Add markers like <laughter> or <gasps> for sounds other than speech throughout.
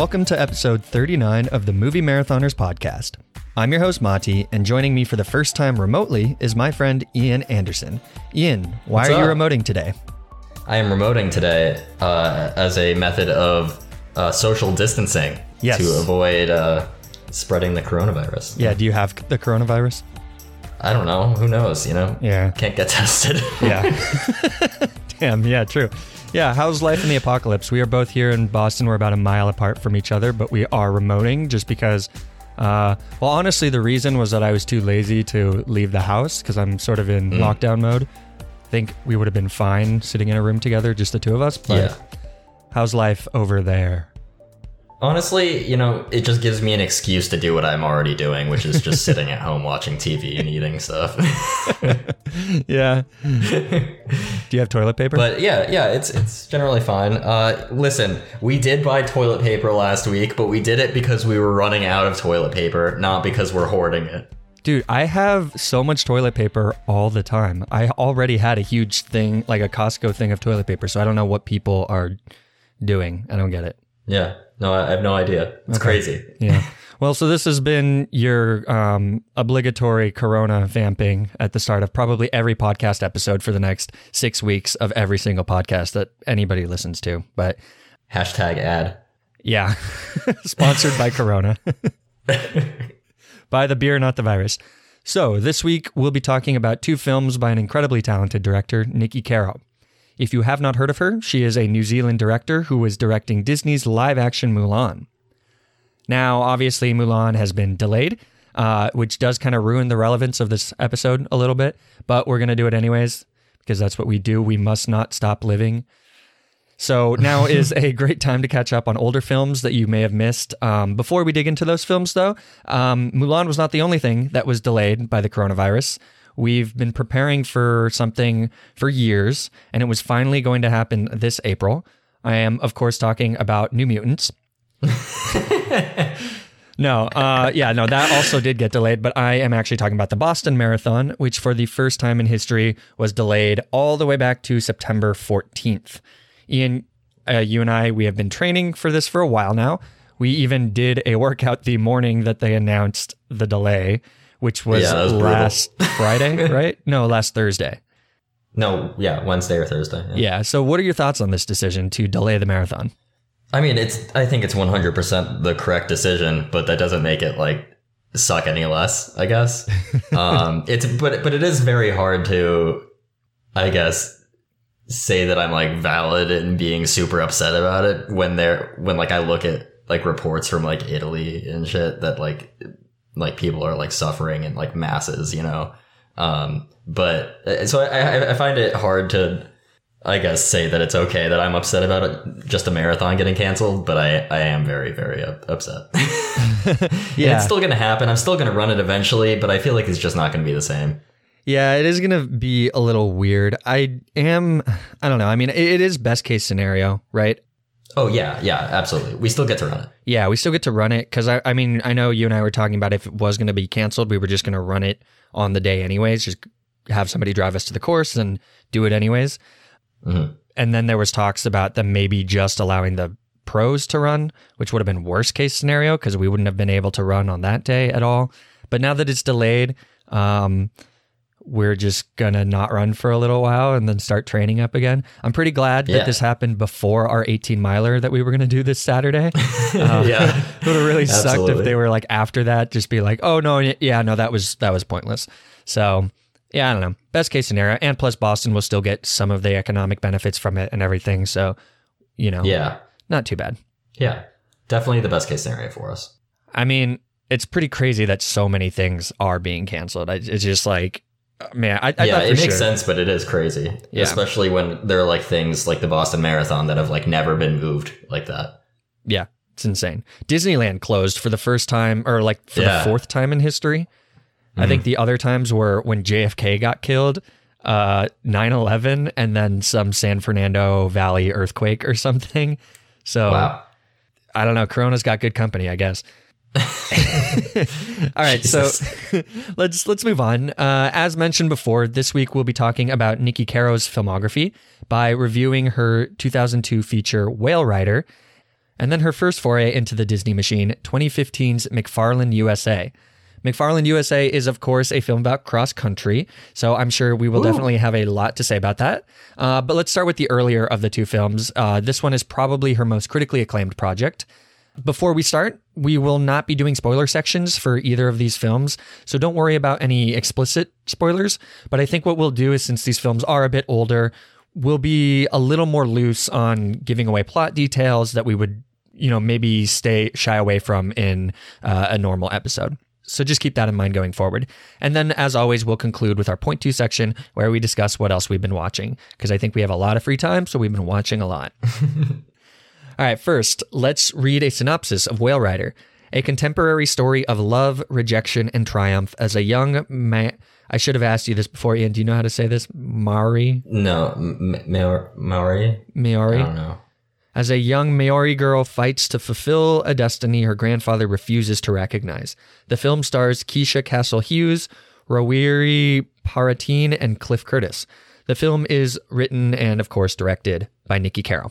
Welcome to episode 39 of the Movie Marathoners podcast. I'm your host, Mati, and joining me for the first time remotely is my friend Ian Anderson. Ian, why What's are you remoting today? I am remoting today uh, as a method of uh, social distancing Yes. to avoid uh, spreading the coronavirus. Yeah, do you have the coronavirus? I don't know. Who knows? You know? Yeah. Can't get <laughs> tested. Yeah. <laughs> Damn, yeah, true. Yeah, how's life in the apocalypse? We are both here in Boston. We're about a mile apart from each other, but we are remoting just because. Uh, well, honestly, the reason was that I was too lazy to leave the house because I'm sort of in lockdown mode. I think we would have been fine sitting in a room together, just the two of us. But yeah. how's life over there? Honestly, you know, it just gives me an excuse to do what I'm already doing, which is just sitting at home watching TV and eating stuff. <laughs> Yeah. Do you have toilet paper? But yeah, yeah, it's it's generally fine. Uh, listen, we did buy toilet paper last week, but we did it because we were running out of toilet paper, not because we're hoarding it. Dude, I have so much toilet paper all the time. I already had a huge thing, like a Costco thing of toilet paper, so I don't know what people are doing. I don't get it. Yeah, no, I have no idea. It's crazy. Yeah. <laughs> well, so this has been your um, obligatory Corona vamping at the start of probably every podcast episode for the next six weeks of every single podcast that anybody listens to. But Hashtag ad. yeah, <laughs> sponsored by Corona. <laughs> by the beer, not the virus. So, this week we'll be talking about two films by an incredibly talented director, Nikki Caro. If you have not heard of her, she is a New Zealand director who is directing Disney's live action Mulan. Now, obviously, Mulan has been delayed, uh, which does kind of ruin the relevance of this episode a little bit, but we're going to do it anyways because that's what we do. We must not stop living. So now is <laughs> a great time to catch up on older films that you may have missed. Um, before we dig into those films, though, um, Mulan was not the only thing that was delayed by the coronavirus. We've been preparing for something for years, and it was finally going to happen this April. I am, of course, talking about New Mutants. <laughs> No, uh, yeah, no, that also did get delayed, but I am actually talking about the Boston Marathon, which for the first time in history was delayed all the way back to September 14th. Ian, uh, you and I, we have been training for this for a while now. We even did a workout the morning that they announced the delay, which was, Yeah, was last Friday, <laughs> right? No, last Thursday. No, yeah, Wednesday or Thursday. yeah. Yeah. So, what are your thoughts on this decision to delay the marathon? I mean, it's. I think it's 100% the correct decision, but that doesn't make it like suck any less. I guess. <laughs> um, it's but but it is very hard to, I guess, say that I'm like valid in being super upset about it when they're when like I look at like reports from like Italy and shit that like like people are like suffering in like masses, you know. Um, but uh, so I, I, find it hard to, I guess, say that it's okay that I'm upset about it, just a marathon getting canceled. But I, I am very, very up, upset. <laughs> <laughs> Yeah. it's still going to happen. I'm still going to run it eventually, but I feel like it's just not going to be the same. Yeah, it is going to be a little weird. I am, I don't know. I mean, it is best case scenario, right? Oh yeah, yeah, absolutely. We still get to run it. Yeah, we still get to run it because I, I mean, I know you and I were talking about if it was going to be canceled, we were just going to run it on the day anyways, just have somebody drive us to the course and do it anyways. Mhm. And then there was talks about them maybe just allowing the pros to run, which would have been worst case scenario because we wouldn't have been able to run on that day at all. But now that it's delayed, um, we're just gonna not run for a little while and then start training up again. I'm pretty glad that this happened before our 18 miler that we were gonna do this Saturday. <laughs> Yeah. Um, <laughs> it would have really sucked if they were like after that, just be like, oh no, yeah, no, that was that was pointless. So yeah, I don't know. Best case scenario, and plus Boston will still get some of the economic benefits from it and everything. So you know, Yeah, not too bad. yeah, definitely the best case scenario for us. I mean, it's pretty crazy that so many things are being canceled. It's just like, man, I, I yeah, it makes sure. sense, but it is crazy, Yeah. especially when there are like things like the Boston Marathon that have like never been moved like that. Yeah, it's insane. Disneyland closed for the first time, or like for Yeah. the fourth time in history. I think the other times were when JFK got killed, uh, 9-11, and then some San Fernando Valley earthquake or something. So Wow. I don't know. Corona's got good company, I guess. <laughs> All right, so <laughs> let's let's move on. Uh, as mentioned before, this week we'll be talking about Nikki Caro's filmography by reviewing her 2002 feature Whale Rider. and then her first foray into the Disney machine, 2015's McFarland USA. McFarland USA is, of course, a film about cross country, so I'm sure we will definitely have a lot to say about that. Uh, but let's start with the earlier of the two films. Uh, this one is probably her most critically acclaimed project. Before we start, we will not be doing spoiler sections for either of these films, so don't worry about any explicit spoilers. But I think what we'll do is, since these films are a bit older, we'll be a little more loose on giving away plot details that we would, you know, maybe stay shy away from in uh, a normal episode. So just keep that in mind going forward. And then, as always, we'll conclude with our point two section where we discuss what else we've been watching, because I think we have a lot of free time, so we've been watching a lot. <laughs> All right, first, let's read a synopsis of Whale Rider, a contemporary story of love, rejection, and triumph as a young man. I should have asked you this before, Ian. Do you know how to say this? Mari? No, M- Maori? Maori? Maori? I don't know. As a young Maori girl fights to fulfill a destiny her grandfather refuses to recognize. The film stars Keisha Castle Hughes, Rawiri Paratene, and Cliff Curtis. The film is written and, of course, directed by Nikki Caro.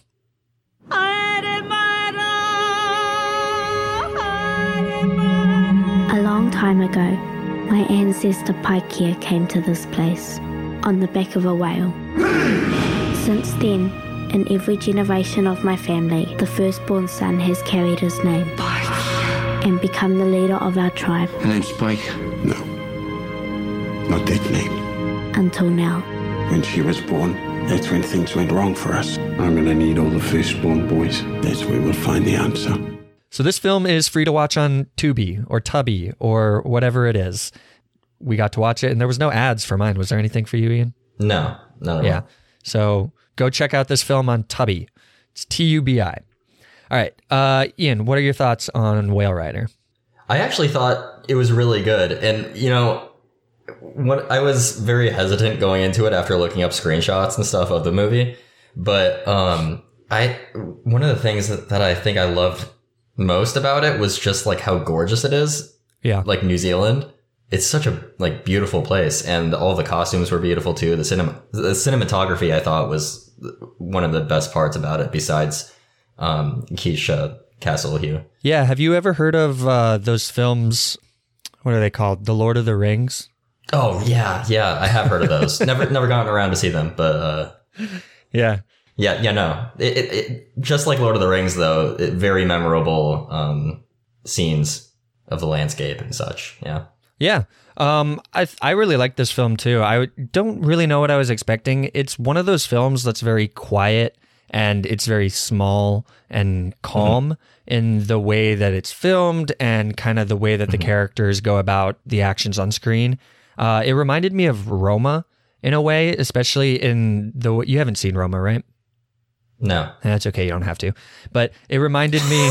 Time ago, my ancestor Paikea came to this place on the back of a whale. Since then, in every generation of my family, the firstborn son has carried his name and become the leader of our tribe Her name's Pike. No. Not that name. until now. When she was born, that's when things went wrong for us. I'm gonna need all the firstborn boys. That's where we'll find the answer. So this film is free to watch on Tubi or Tubby or whatever it is. We got to watch it, and there was no ads for mine. Was there anything for you, Ian? No, no. Yeah. So go check out this film on Tubby. It's T U B I. All right. Uh, Ian, what are your thoughts on Whale Rider? I actually thought it was really good, and you know, what I was very hesitant going into it after looking up screenshots and stuff of the movie, but um, I one of the things that, that I think I loved most about it was just like how gorgeous it is, Yeah. like New Zealand. It's such a like beautiful place, and all the costumes were beautiful too. The cinema, the cinematography, I thought was one of the best parts about it. Besides, um, Keisha Castle Hugh. Yeah. Have you ever heard of uh, those films? What are they called? The Lord of the Rings? Oh yeah, yeah, I have heard of those. never, never gotten around to see them, but uh, <laughs> Yeah. Yeah, yeah, no. It, it, it just like Lord of the Rings, though, it, very memorable um, scenes of the landscape and such. Yeah, Yeah. Um, I I really like this film too. I don't really know what I was expecting. It's one of those films that's very quiet and it's very small and calm in the way that it's filmed and kind of the way that the characters go about the actions on screen. Uh, it reminded me of Roma in a way, especially in the you haven't seen Roma, right? No, That's okay. You don't have to. But it reminded me, <laughs>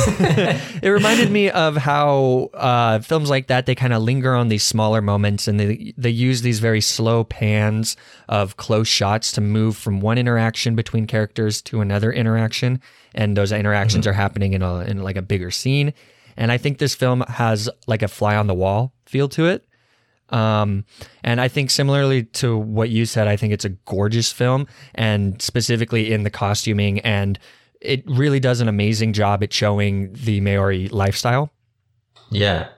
it reminded me of how uh, films like that they kind of linger on these smaller moments, and they they use these very slow pans of close shots to move from one interaction between characters to another interaction, and those interactions are happening in a in like a bigger scene. And I think this film has like a fly on the wall feel to it. Um, and I think similarly to what you said, I think it's a gorgeous film and specifically in the costuming and it really does an amazing job at showing the Maori lifestyle. yeah,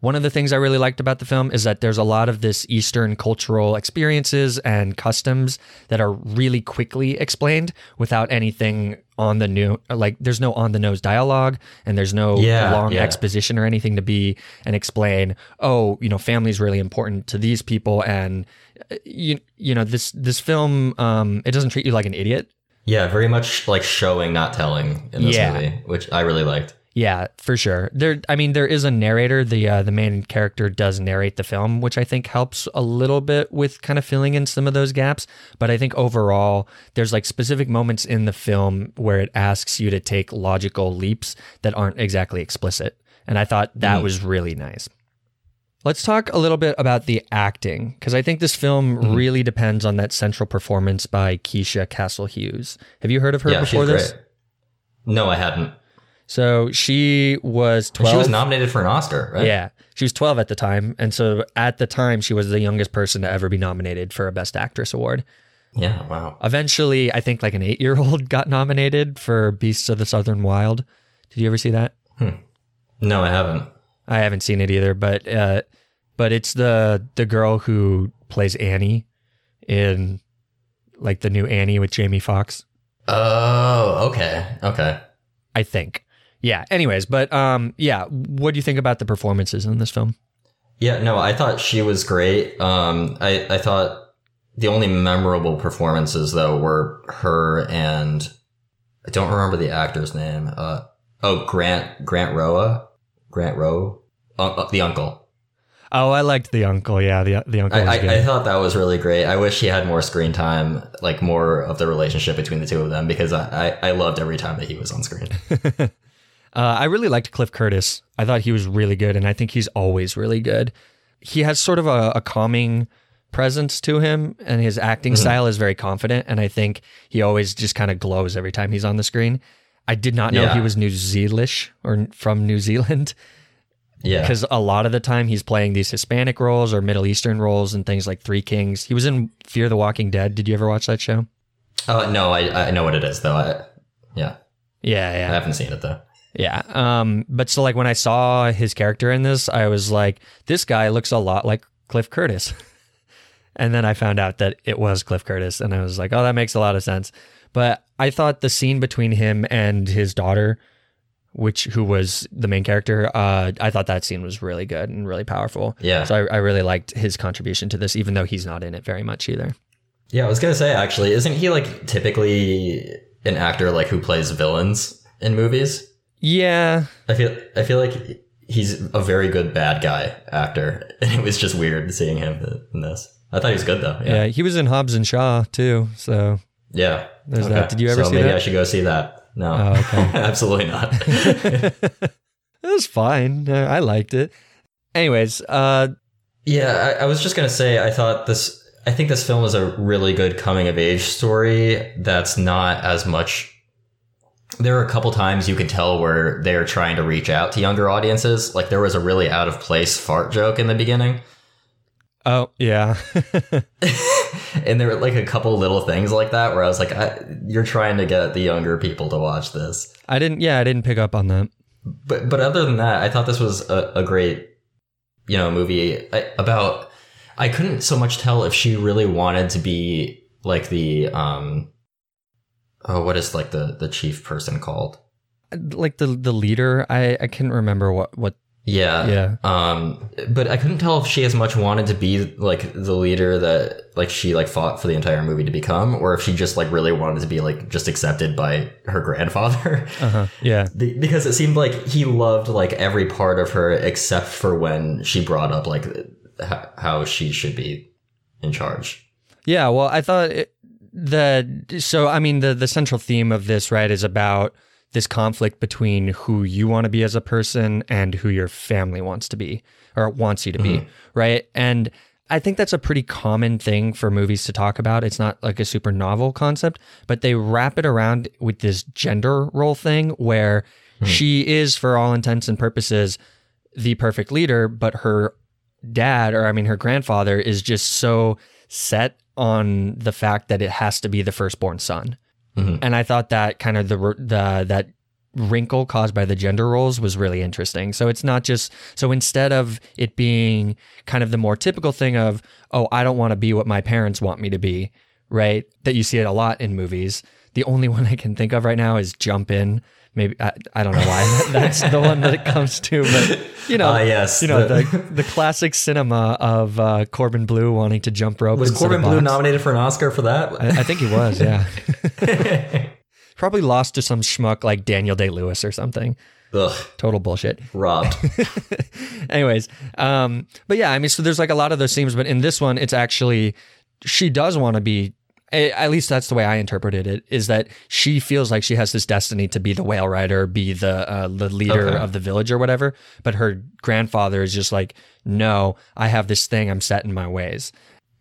One of the things I really liked about the film is that there's a lot of this Eastern cultural experiences and customs that are really quickly explained without anything on the new, like there's no on the nose dialogue and there's no Yeah, long yeah. exposition or anything to be and explain, oh, you know, family is really important to these people. And you, you know, this, this film, um, it doesn't treat you like an idiot. yeah, very much like showing, not telling in this Yeah. movie, which I really liked. Yeah, for sure. There, I mean, there is a narrator. The uh, the main character does narrate the film, which I think helps a little bit with kind of filling in some of those gaps. But I think overall, there's like specific moments in the film where it asks you to take logical leaps that aren't exactly explicit, and I thought that was really nice. Let's talk a little bit about the acting because I think this film really depends on that central performance by Keisha Castle Hughes. Have you heard of her yeah, before she's this? great. No, I hadn't. So she was twelve. She was nominated for an Oscar, right? Yeah, she was 12 at the time, and so at the time she was the youngest person to ever be nominated for a Best Actress award. Yeah. Wow. Eventually, I think like an eight-year-old <laughs> got nominated for Beasts of the Southern Wild. Did you ever see that? No, I haven't. I haven't seen it either, but uh, but it's the the girl who plays Annie in like the new Annie with Jamie Foxx. Oh, okay, okay. I think. Yeah. Anyways, but um, yeah. What do you think about the performances in this film? Yeah, no, I thought she was great. Um, I I thought the only memorable performances though were her and I don't remember the actor's name. Uh, oh, Grant Grant Roa, Grant Rowe, uh, uh, the uncle. Oh, I liked the uncle. Yeah, the the uncle I, was I. I thought that was really great. I wish he had more screen time, like more of the relationship between the two of them, because I, I, I loved every time that he was on screen. <laughs> uh, I really liked Cliff Curtis. I thought he was really good, and I think he's always really good. He has sort of a, a calming presence to him, and his acting Mm-hmm. style is very confident. And I think he always just kind of glows every time he's on the screen. I did not know Yeah. he was New Zealandish or from New Zealand. Yeah, because a lot of the time he's playing these Hispanic roles or Middle Eastern roles and things like Three Kings. He was in Fear the Walking Dead. Did you ever watch that show? oh no, I I know what it is though. I, yeah, Yeah, I haven't seen it though. Yeah. Um, but so like when I saw his character in this, I was like, this guy looks a lot like Cliff Curtis. <laughs> and then I found out that it was Cliff Curtis, and I was like, oh, that makes a lot of sense. But I thought the scene between him and his daughter, which who was the main character, uh, I thought that scene was really good and really powerful. Yeah. So I, I really liked his contribution to this, even though he's not in it very much either. Yeah, I was gonna say actually, isn't he like typically an actor like who plays villains in movies? Yeah, I feel I feel like he's a very good bad guy actor, <laughs> and it was just weird seeing him in this. I thought he was good though. yeah, Yeah, he was in Hobbs and Shaw too. So yeah. There's that. Did you ever so see maybe that? Maybe I should go see that. No, Oh, okay. <laughs> absolutely not. <laughs> it was fine. Uh, I liked it. Anyways, uh, Yeah, I, I was just gonna say, I thought this. I think this film is a really good coming of age story. That's not as much. There are a couple times you could tell where they're trying to reach out to younger audiences. Like there was a really out of place fart joke in the beginning, oh yeah, <laughs> and there were like a couple little things like that where I was like, I, "You're trying to get the younger people to watch this." I didn't. Yeah, I didn't pick up on that. but but other than that, I thought this was a, a great, you know, movie about. I couldn't so much tell if she really wanted to be like the um. Oh, what is like the the chief person called? Like the the leader, I I couldn't remember what what. Yeah, Yeah. Um, but I couldn't tell if she as much wanted to be like the leader that like she like fought for the entire movie to become, or if she just like really wanted to be like just accepted by her grandfather. <laughs> Uh huh. Yeah. Be- because it seemed like he loved like every part of her except for when she brought up like how she should be in charge. Yeah, well, I thought it, the so I mean the the central theme of this right is about this conflict between who you want to be as a person and who your family wants to be or wants you to be, mm-hmm. right? And I think that's a pretty common thing for movies to talk about. It's not like a super novel concept, but they wrap it around with this gender role thing where mm-hmm. she is for all intents and purposes the perfect leader, but her dad or I mean her grandfather is just so set on the fact that it has to be the firstborn son. Mhm. And I thought that kind of the the that wrinkle caused by the gender roles was really interesting. So it's not just so instead of it being kind of the more typical thing of oh I don't want to be what my parents want me to be, right? That you see it a lot in movies. The only <laughs> one I can think of right now is Jump In. Maybe I, I don't know why <laughs> that's the one that it comes to, but you know, Ah, yes, you know the- the the classic cinema of uh, Corbin Bleu wanting to jump rope. Was Corbin Bleu nominated for an Oscar for that? I, I think he was, yeah. <laughs> <laughs> Probably lost to some schmuck like Daniel Day Lewis or something. Ugh, Total bullshit. robbed. Anyways, um, but yeah, I mean, so there's like a lot of those themes, but in this one, it's actually she does want to be. At least that's the way I interpreted it. Is that she feels like she has this destiny to be the whale rider, be the uh, the leader Okay. of the village or whatever. But her grandfather is just like, no, I have this thing. I'm set in my ways.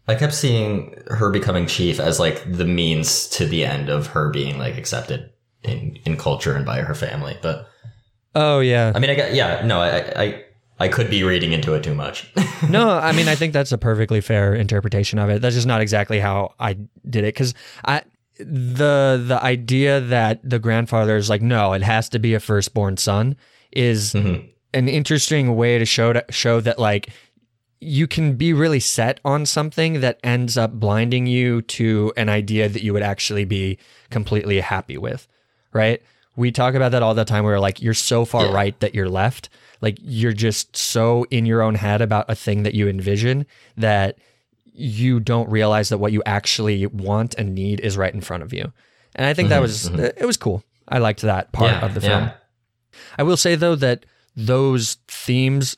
I kept seeing her becoming chief as like the means to the end of her being like accepted in in culture and by her family. But Oh yeah, I mean, I got yeah, no, I I I could be reading into it too much. <laughs> no, I mean, I think that's a perfectly fair interpretation of it. That's just not exactly how I did it because I the the idea that the grandfather is like, no, it has to be a firstborn son is Mhm. an interesting way to show to show that like you can be really set on something that ends up blinding you to an idea that you would actually be completely happy with, right? We talk about that all the time. Where like you're so far Yeah. right that you're left. Like you're just so in your own head about a thing that you envision that you don't realize that what you actually want and need is right in front of you. And I think that mm-hmm, was mm-hmm. Uh, it was cool. I liked that part Yeah, of the film. yeah. I will say though that those themes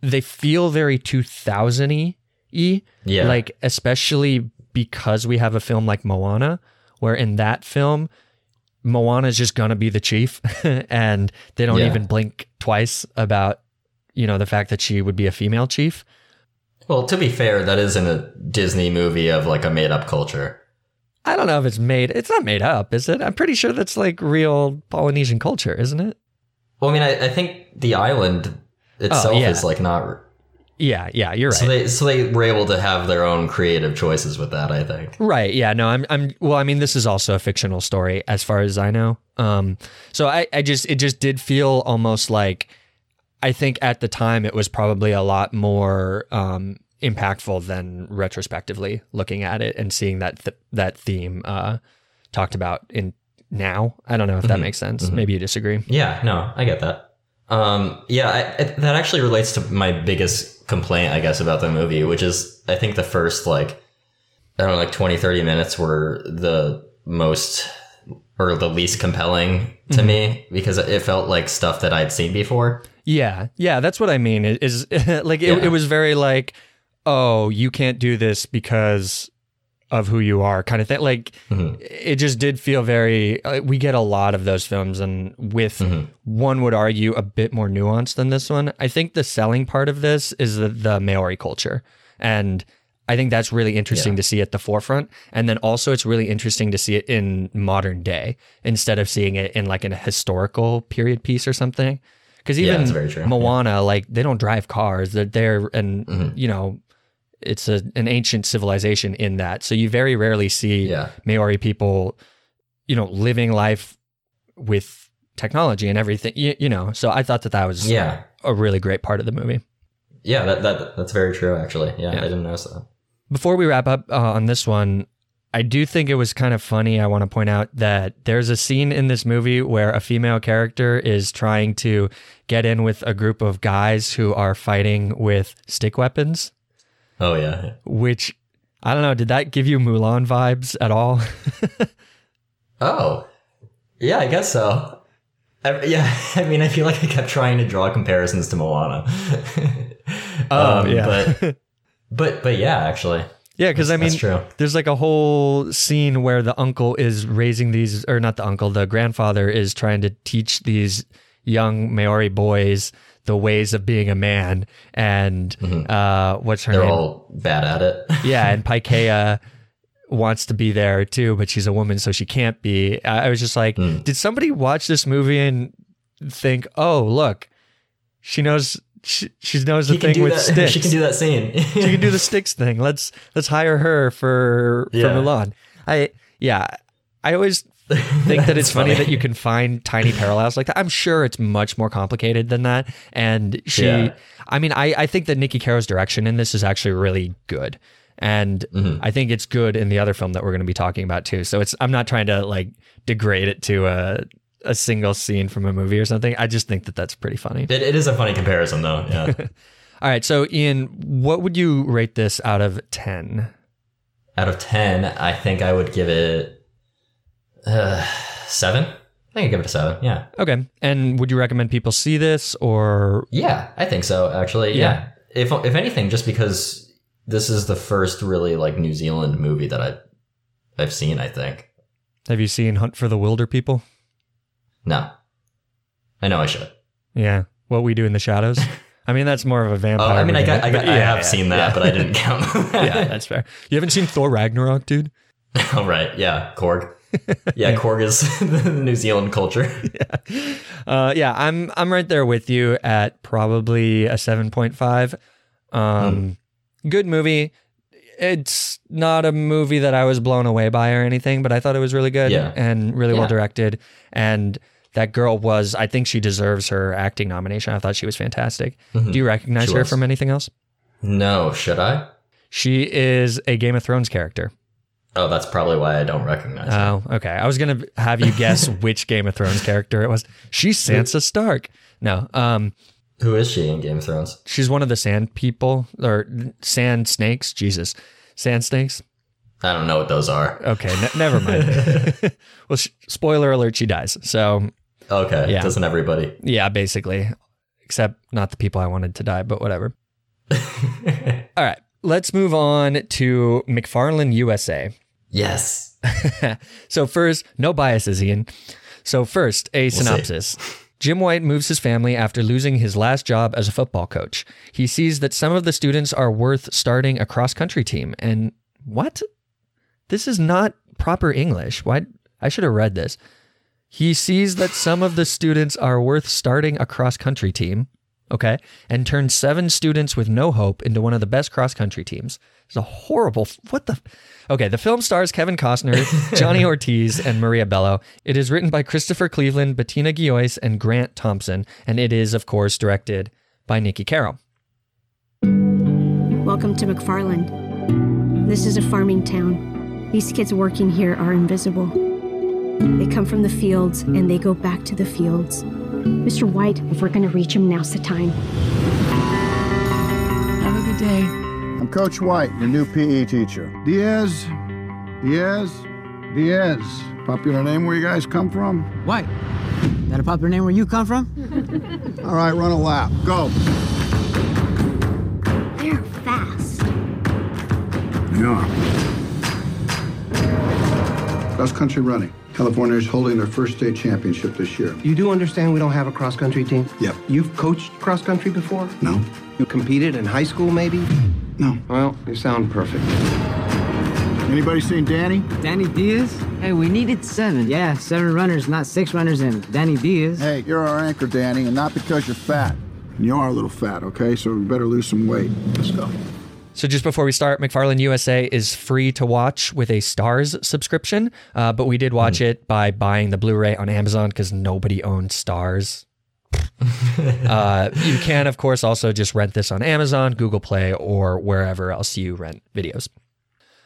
they feel very 2000y y Yeah. like especially because we have a film like Moana where in that film Moana is just gonna be the chief <laughs> and they don't Yeah. even blink twice about you know the fact that she would be a female chief Well, to be fair, that is in a Disney movie of like a made up culture. I don't know if it's made it's not made up is it I'm pretty sure that's like real Polynesian culture isn't it Well, I mean, I, I think the island itself Oh, yeah. is like not. Yeah yeah you're right So they so they were able to have their own creative choices with that. I think. Right. Yeah. No, I'm, I'm, well, I mean, this is also a fictional story as far as I know. Um, so I, I just, it just did feel almost like, I think at the time it was probably a lot more, um, impactful than retrospectively looking at it and seeing that, th- that theme, uh, talked about in now. I don't know if that makes sense. Maybe you disagree. Yeah, no, I get that. Um, yeah, I, I, that actually relates to my biggest complaint, I guess, about the movie, which is I think the first like I don't know, like 20, 30 minutes were the most or the least compelling to me because it felt like stuff that I'd seen before. Yeah, yeah, that's what I mean. It Is <laughs> like it, Yeah. it was very like, oh, you can't do this because of who you are, kind of thing. Like Mhm. it just did feel very. Uh, we get a lot of those films, and with Mhm. one would argue a bit more nuanced than this one. I think the selling part of this is the, the Maori culture, and I think that's really interesting Yeah. to see at the forefront. And then also, it's really interesting to see it in modern day instead of seeing it in like in a historical period piece or something. Because even true. Moana, like they don't drive cars; they're there, and Mhm. you know, it's a, an ancient civilization in that. So you very rarely see Yeah. Maori people, you know, living life with technology and everything. You, you know, so I thought that that was Yeah. a really great part of the movie. Yeah, that, that that's very true actually. Yeah, Yeah. I didn't notice that. Before we wrap up uh, on this one, I do think it was kind of funny. I want to point out that there's a scene in this movie where a female character is trying to get in with a group of guys who are fighting with stick weapons, Oh yeah. which I don't know. Did that give you Mulan vibes at all? <laughs> Oh. Yeah, I guess so. I, yeah, <laughs> I mean, I feel like I kept trying to draw comparisons to Moana. <laughs> Oh, Um, yeah. but but but yeah, actually, yeah, because I mean, there's like a whole scene where the uncle is raising these, or not the uncle, the grandfather is trying to teach these young Maori boys the ways of being a man. And uh, what's her They're name? all bad at it. <laughs> yeah, and Paikea wants to be there too, but she's a woman, so she can't be. I was just like, Hmm. did somebody watch this movie and think, oh, look, she knows. She, she knows the He thing with that. <laughs> sticks. She can do that scene. <laughs> she can do the sticks thing. Let's let's hire her for Yeah. for Mulan. I yeah. I always <laughs> think that it's funny, funny. that you can find tiny parallels like that. I'm sure it's much more complicated than that. And she, Yeah. I mean, I I think that Nikki Caro's direction in this is actually really good. And Mm-hmm. I think it's good in the other film that we're going to be talking about too. So it's I'm not trying to like degrade it to a a single scene from a movie or something. I just think that that's pretty funny. It, it is a funny comparison, though. Yeah. <laughs> All right, so Ian, what would you rate this out of 10? Out of ten, I think I would give it uh, seven. I think I'd give it a seven. Yeah. Okay. And would you recommend people see this or Yeah, I think so. Actually, Yeah. yeah. If if anything, just because this is the first really like New Zealand movie that I I've seen. I think. have you seen Hunt for the Wilderpeople? No. I know I should. Yeah. What We Do in the Shadows? <laughs> I mean, that's more of a Oh, vampire. I mean, I got, I, got, I have yeah, seen that, yeah. but I didn't count. <laughs> yeah, that's fair. You haven't seen Thor Ragnarok, dude? <laughs> oh, right. Yeah, Korg. Yeah, Korg is <laughs> the New Zealand culture. Uh, yeah, I'm I'm right there with you at probably a seven point five. Um, good movie. it's not a movie that I was blown away by or anything, but I thought it was really good Yeah. and really well directed. And that girl was, I think she deserves her acting nomination. I thought she was fantastic. Do you recognize Mm-hmm. She her was. from anything else? No, should I? She is a Game of Thrones character. Oh, that's probably why I don't recognize her. Oh, okay. I was gonna have you guess <laughs> which Game of Thrones character it was. She's Sansa Stark. No, um, Who is she in Game of Thrones? she's one of the Sand People or Sand Snakes. Jesus, Sand Snakes. I don't know what those are. Okay, ne- never mind. <laughs> well, sh- spoiler alert: she dies. So Okay, Yeah. doesn't everybody? yeah, basically, except not the people I wanted to die, but whatever. <laughs> All right, let's move on to McFarland USA. Yes. <laughs> so first, no biases, Ian. So first, a see. synopsis. Jim White moves his family after losing his last job as a football coach. He sees that some of the students are worth starting a cross country team. And what? This is not proper English. Why? I should have read this. He sees that some of the students are worth starting a cross country team. Okay. And turns seven students with no hope into one of the best cross country teams. It's a horrible. What the? Okay. The film stars Kevin Costner, <laughs> Johnny Ortiz, and Maria Bello. It is written by Christopher Cleveland, Bettina Gilois, and Grant Thompson. And it is, of course, directed by Nikki Carroll. Welcome to McFarland. This is a farming town. These kids working here are invisible. They come from the fields and they go back to the fields. Mr. White, if we're going to reach him, now's the time. Have a good day. I'm Coach White, your new PE teacher. Diaz, Diaz, Diaz. Popular name where you guys come from? White. That a popular name where you come from? <laughs> All right, run a lap. Go. They're fast. Yeah. Cross country running. California is holding their first state championship this year. You do understand we don't have a cross country team? Yep. You've coached cross country before? No? You competed in high school, maybe? No. Well, you sound perfect. Anybody seen Danny? Danny Diaz? Hey, we needed seven. Yeah, seven runners, not six runners, and Danny Diaz. Hey, you're our anchor, Danny, and not because you're fat. And you are a little fat, okay? So we better lose some weight. Let's go. So just before we start, McFarland USA is free to watch with a Starz subscription, uh, but we did watch it by buying the Blu-ray on Amazon because nobody owns Starz. <laughs> uh, you can, of course, also just rent this on Amazon, Google Play, or wherever else you rent videos.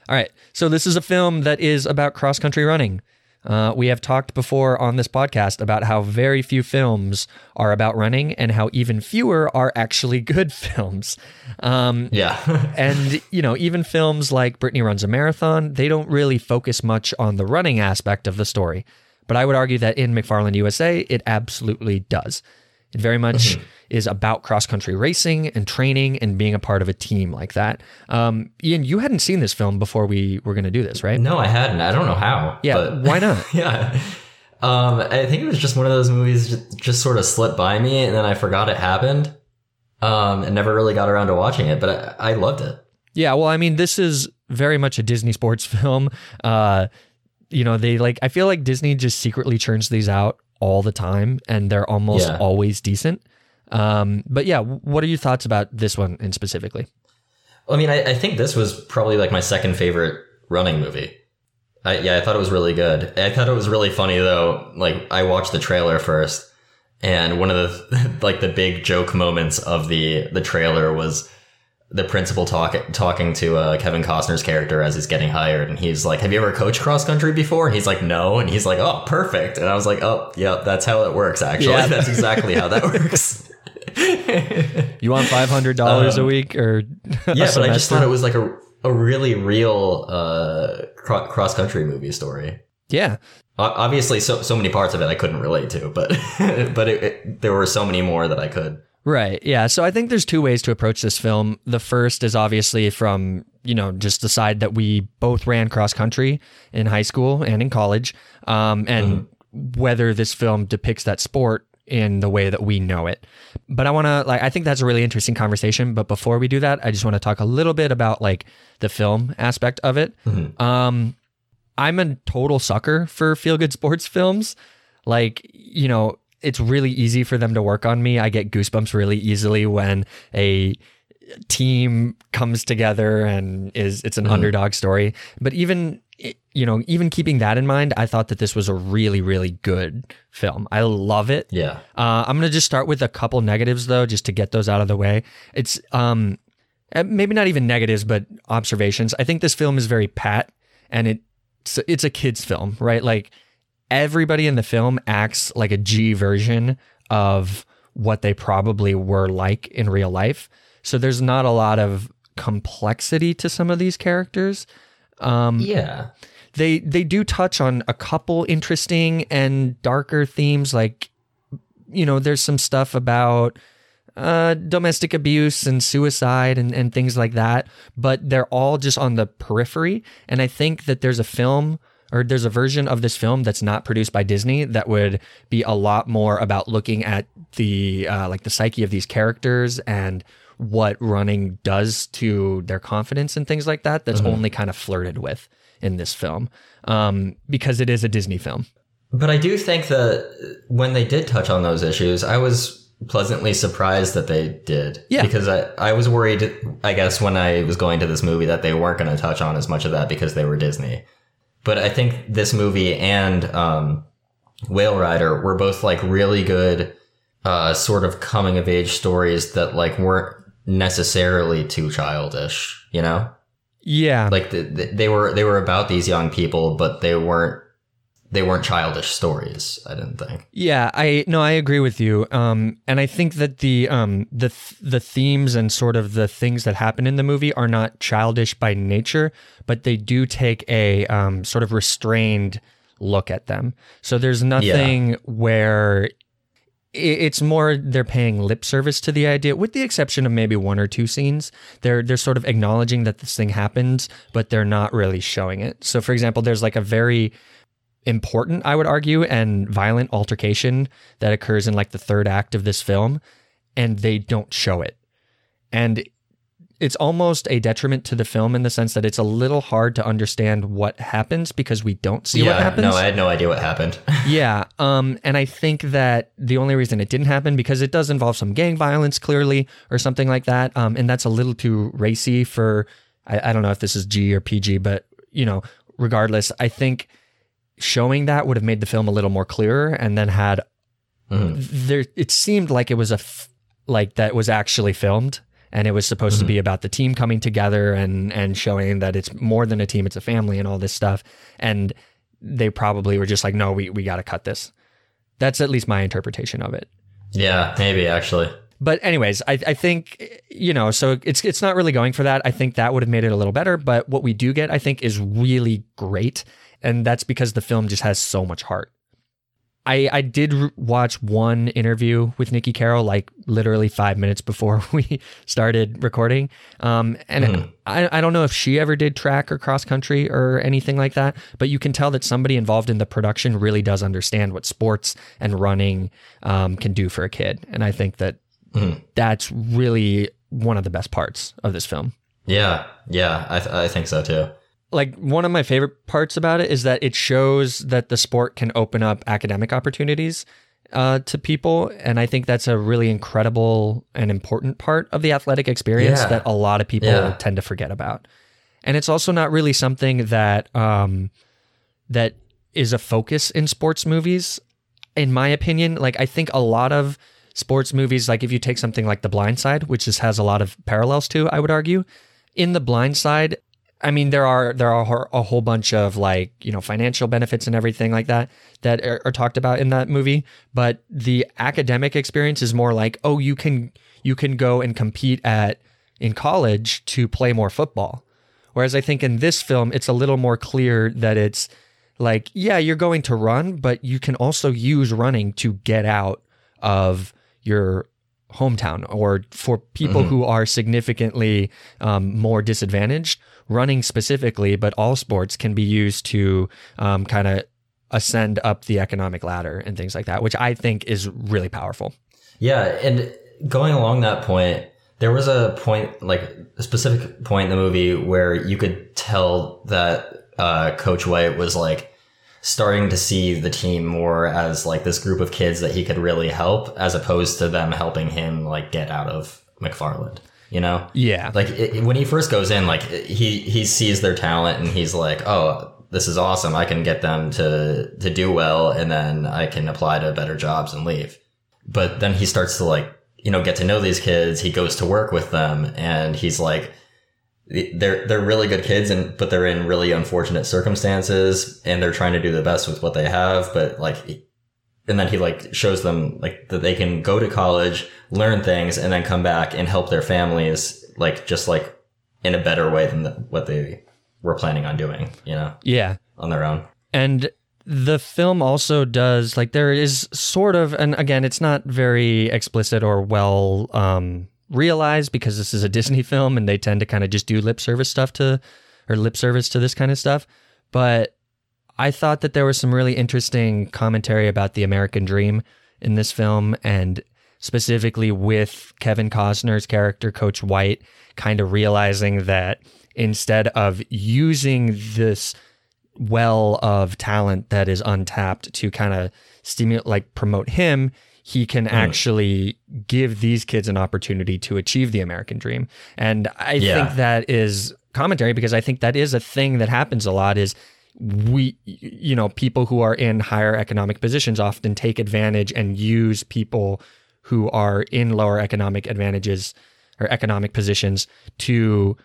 All right, so this is a film that is about cross country running. Uh, we have talked before on this podcast about how very few films are about running and how even fewer are actually good <laughs> films. Um, Yeah. <laughs> and, you know, even films like Brittany Runs a Marathon, they don't really focus much on the running aspect of the story. But I would argue that in McFarland USA, it absolutely does. It very much is about cross country racing and training and being a part of a team like that. Um, Ian, you hadn't seen this film before we were going to do this, right? no, I hadn't. I don't know how. Yeah, but- why not? <laughs> yeah. Um, I think it was just one of those movies just, just sort of slipped by me and then I forgot it happened. Um, and never really got around to watching it, but I, I loved it. Yeah, well, I mean, this is very much a Disney sports <laughs> film. Uh, you know, they like, I feel like Disney just secretly churns these out all the time and they're almost Yeah. always decent. Um, but yeah, what are your thoughts about this one in specifically? I mean, I, I think this was probably like my second favorite running movie. I, yeah, I thought it was really good. I thought it was really funny though. Like I watched the trailer first, and one of the <laughs> like the big joke moments of the the trailer was the principal talk, talking to uh, Kevin Costner's character as he's getting hired, and he's like, "Have you ever coached cross country before?" And he's like, "No," and he's like, "Oh, perfect." And I was like, "Oh, yeah, that's how it works. Actually, Yeah. <laughs> that's exactly how that <laughs> works." You want $500 a week or a Um, yeah, but I just thought it was like a a really real uh, cro- cross country movie story. Yeah. Obviously, so so many parts of it I couldn't relate to, but <laughs> but it, it, there were so many more that I could. Right. Yeah. So I think there's two ways to approach this film. The first is obviously from, you know, just the side that we both ran cross country in high school and in college. Um, and whether this film depicts that sport in the way that we know it. But I want to like I think that's a really interesting conversation, but before we do that, I just want to talk a little bit about like the film aspect of it. Um I'm a total sucker for feel good sports films. Like, you know, it's really easy for them to work on me. I get goosebumps really easily when a team comes together and is it's an underdog story. But even you know, even keeping that in mind, I thought that this was a really, really good film. I love it. Yeah. Uh, I'm gonna just start with a couple negatives though, just to get those out of the way. It's um, uh, maybe not even negatives, but observations. I think this film is very pat, and it's it's a kids film, right? Like everybody in the film acts like a G version of what they probably were like in real life. So there's not a lot of complexity to some of these characters. Um, Yeah. they they do touch on a couple interesting and darker themes like you know there's some stuff about uh, domestic abuse and suicide and, and things like that but they're all just on the periphery and i think that there's a film or there's a version of this film that's not produced by disney that would be a lot more about looking at the uh, like the psyche of these characters and what running does to their confidence and things like that that's only kind of flirted with in this film um, because it is a Disney film. But I do think that when they did touch on those issues, I was pleasantly surprised that they did. Yeah. Because I, I was worried, I guess, when I was going to this movie that they weren't going to touch on as much of that because they were Disney. But I think this movie and um, Whale Rider were both like really good, uh, sort of coming of age stories that like weren't necessarily too childish, you know? Yeah, Like the, the, they were they were about these young people, but they weren't they weren't childish stories. I didn't think. yeah, I no, I agree with you. Um, and I think that the um the th- the themes and sort of the things that happen in the movie are not childish by nature, but they do take a um sort of restrained look at them. So there's nothing where i- it's more they're paying lip service to the idea with the exception of maybe one or two scenes. They're they're sort of acknowledging that this thing happens but they're not really showing it. So for example there's like a very important i would argue and violent altercation that occurs in like the third act of this film and they don't show it. And it's almost a detriment to the film in the sense that it's a little hard to understand what happens because we don't see what yeah, happens no, I had no idea what happened. <laughs> yeah. Um, and I think that the only reason it didn't happen because it does involve some gang violence, clearly, or something like that. Um, and that's a little too racy for. I, I don't know if this is G or PG, but you know, regardless, I think showing that would have made the film a little more clearer, and then had there. It seemed like it was a f- like that was actually filmed. And it was supposed to mm-hmm. be about the team coming together and and showing that it's more than a team, it's a family and all this stuff. And they probably were just like, no, we, we got to cut this. That's at least my interpretation of it. yeah, maybe actually. But anyways, I, I think you know, so it's it's not really going for that. I think that would have made it a little better. But what we do get, I think, is really great, and that's because the film just has so much heart. I I did watch one interview with Nikki Carroll, like literally five minutes before <laughs> we started recording, um, and I I don't know if she ever did track or cross country or anything like that, but you can tell that somebody involved in the production really does understand what sports and running um, can do for a kid, and I think that that's really one of the best parts of this film. Yeah, yeah, I th- I think so too. Like one of my favorite parts about it is that it shows that the sport can open up academic opportunities uh, to people, and I think that's a really incredible and important part of the athletic experience Yeah. that a lot of people Yeah. tend to forget about. And it's also not really something that um, that is a focus in sports movies, in my opinion. Like I think a lot of sports movies, like if you take something like The Blind Side, which just has a lot of parallels to, I would argue, in The Blind Side, I mean there are there are a whole bunch of like you know financial benefits and everything like that that are, are talked about in that movie, but the academic experience is more like oh you can you can go and compete at in college to play more football. Whereas I think in this film, it's a little more clear that it's like, yeah, you're going to run, but you can also use running to get out of your hometown or for people who are significantly um, more disadvantaged. Running specifically, but all sports can be used to um, kind of ascend up the economic ladder and things like that, which I think is really powerful. Yeah, and going along that point, there was a point, like a specific point in the movie where you could tell that uh, Coach White was like starting to see the team more as like this group of kids that he could really help, as opposed to them helping him like get out of McFarland. You know? Yeah. Like it, when he first goes in, like he he sees their talent and he's like, "Oh, this is awesome. I can get them to to do well and then I can apply to better jobs and leave." But then he starts to like, you know, get to know these kids. He goes to work with them and he's like they're they're really good kids and but they're in really unfortunate circumstances and they're trying to do the best with what they have, but like and then he like shows them like that they can go to college, learn things, and then come back and help their families like just like in a better way than the, what they were planning on doing, you know, Yeah. on their own. And the film also does like there is sort of and again it's not very explicit or well um realized because this is a Disney film and they tend to kind of just do lip service stuff to or lip service to this kind of stuff. But I thought that there was some really interesting commentary about the American dream in this film and specifically with Kevin Costner's character Coach White kind of realizing that instead of using this well of talent that is untapped to kind of stimulate like promote him he can mm. actually give these kids an opportunity to achieve the american dream and i Yeah. think that is commentary because i think that is a thing that happens a lot is we you know people who are in higher economic positions often take advantage and use people who are in lower economic advantages or economic positions to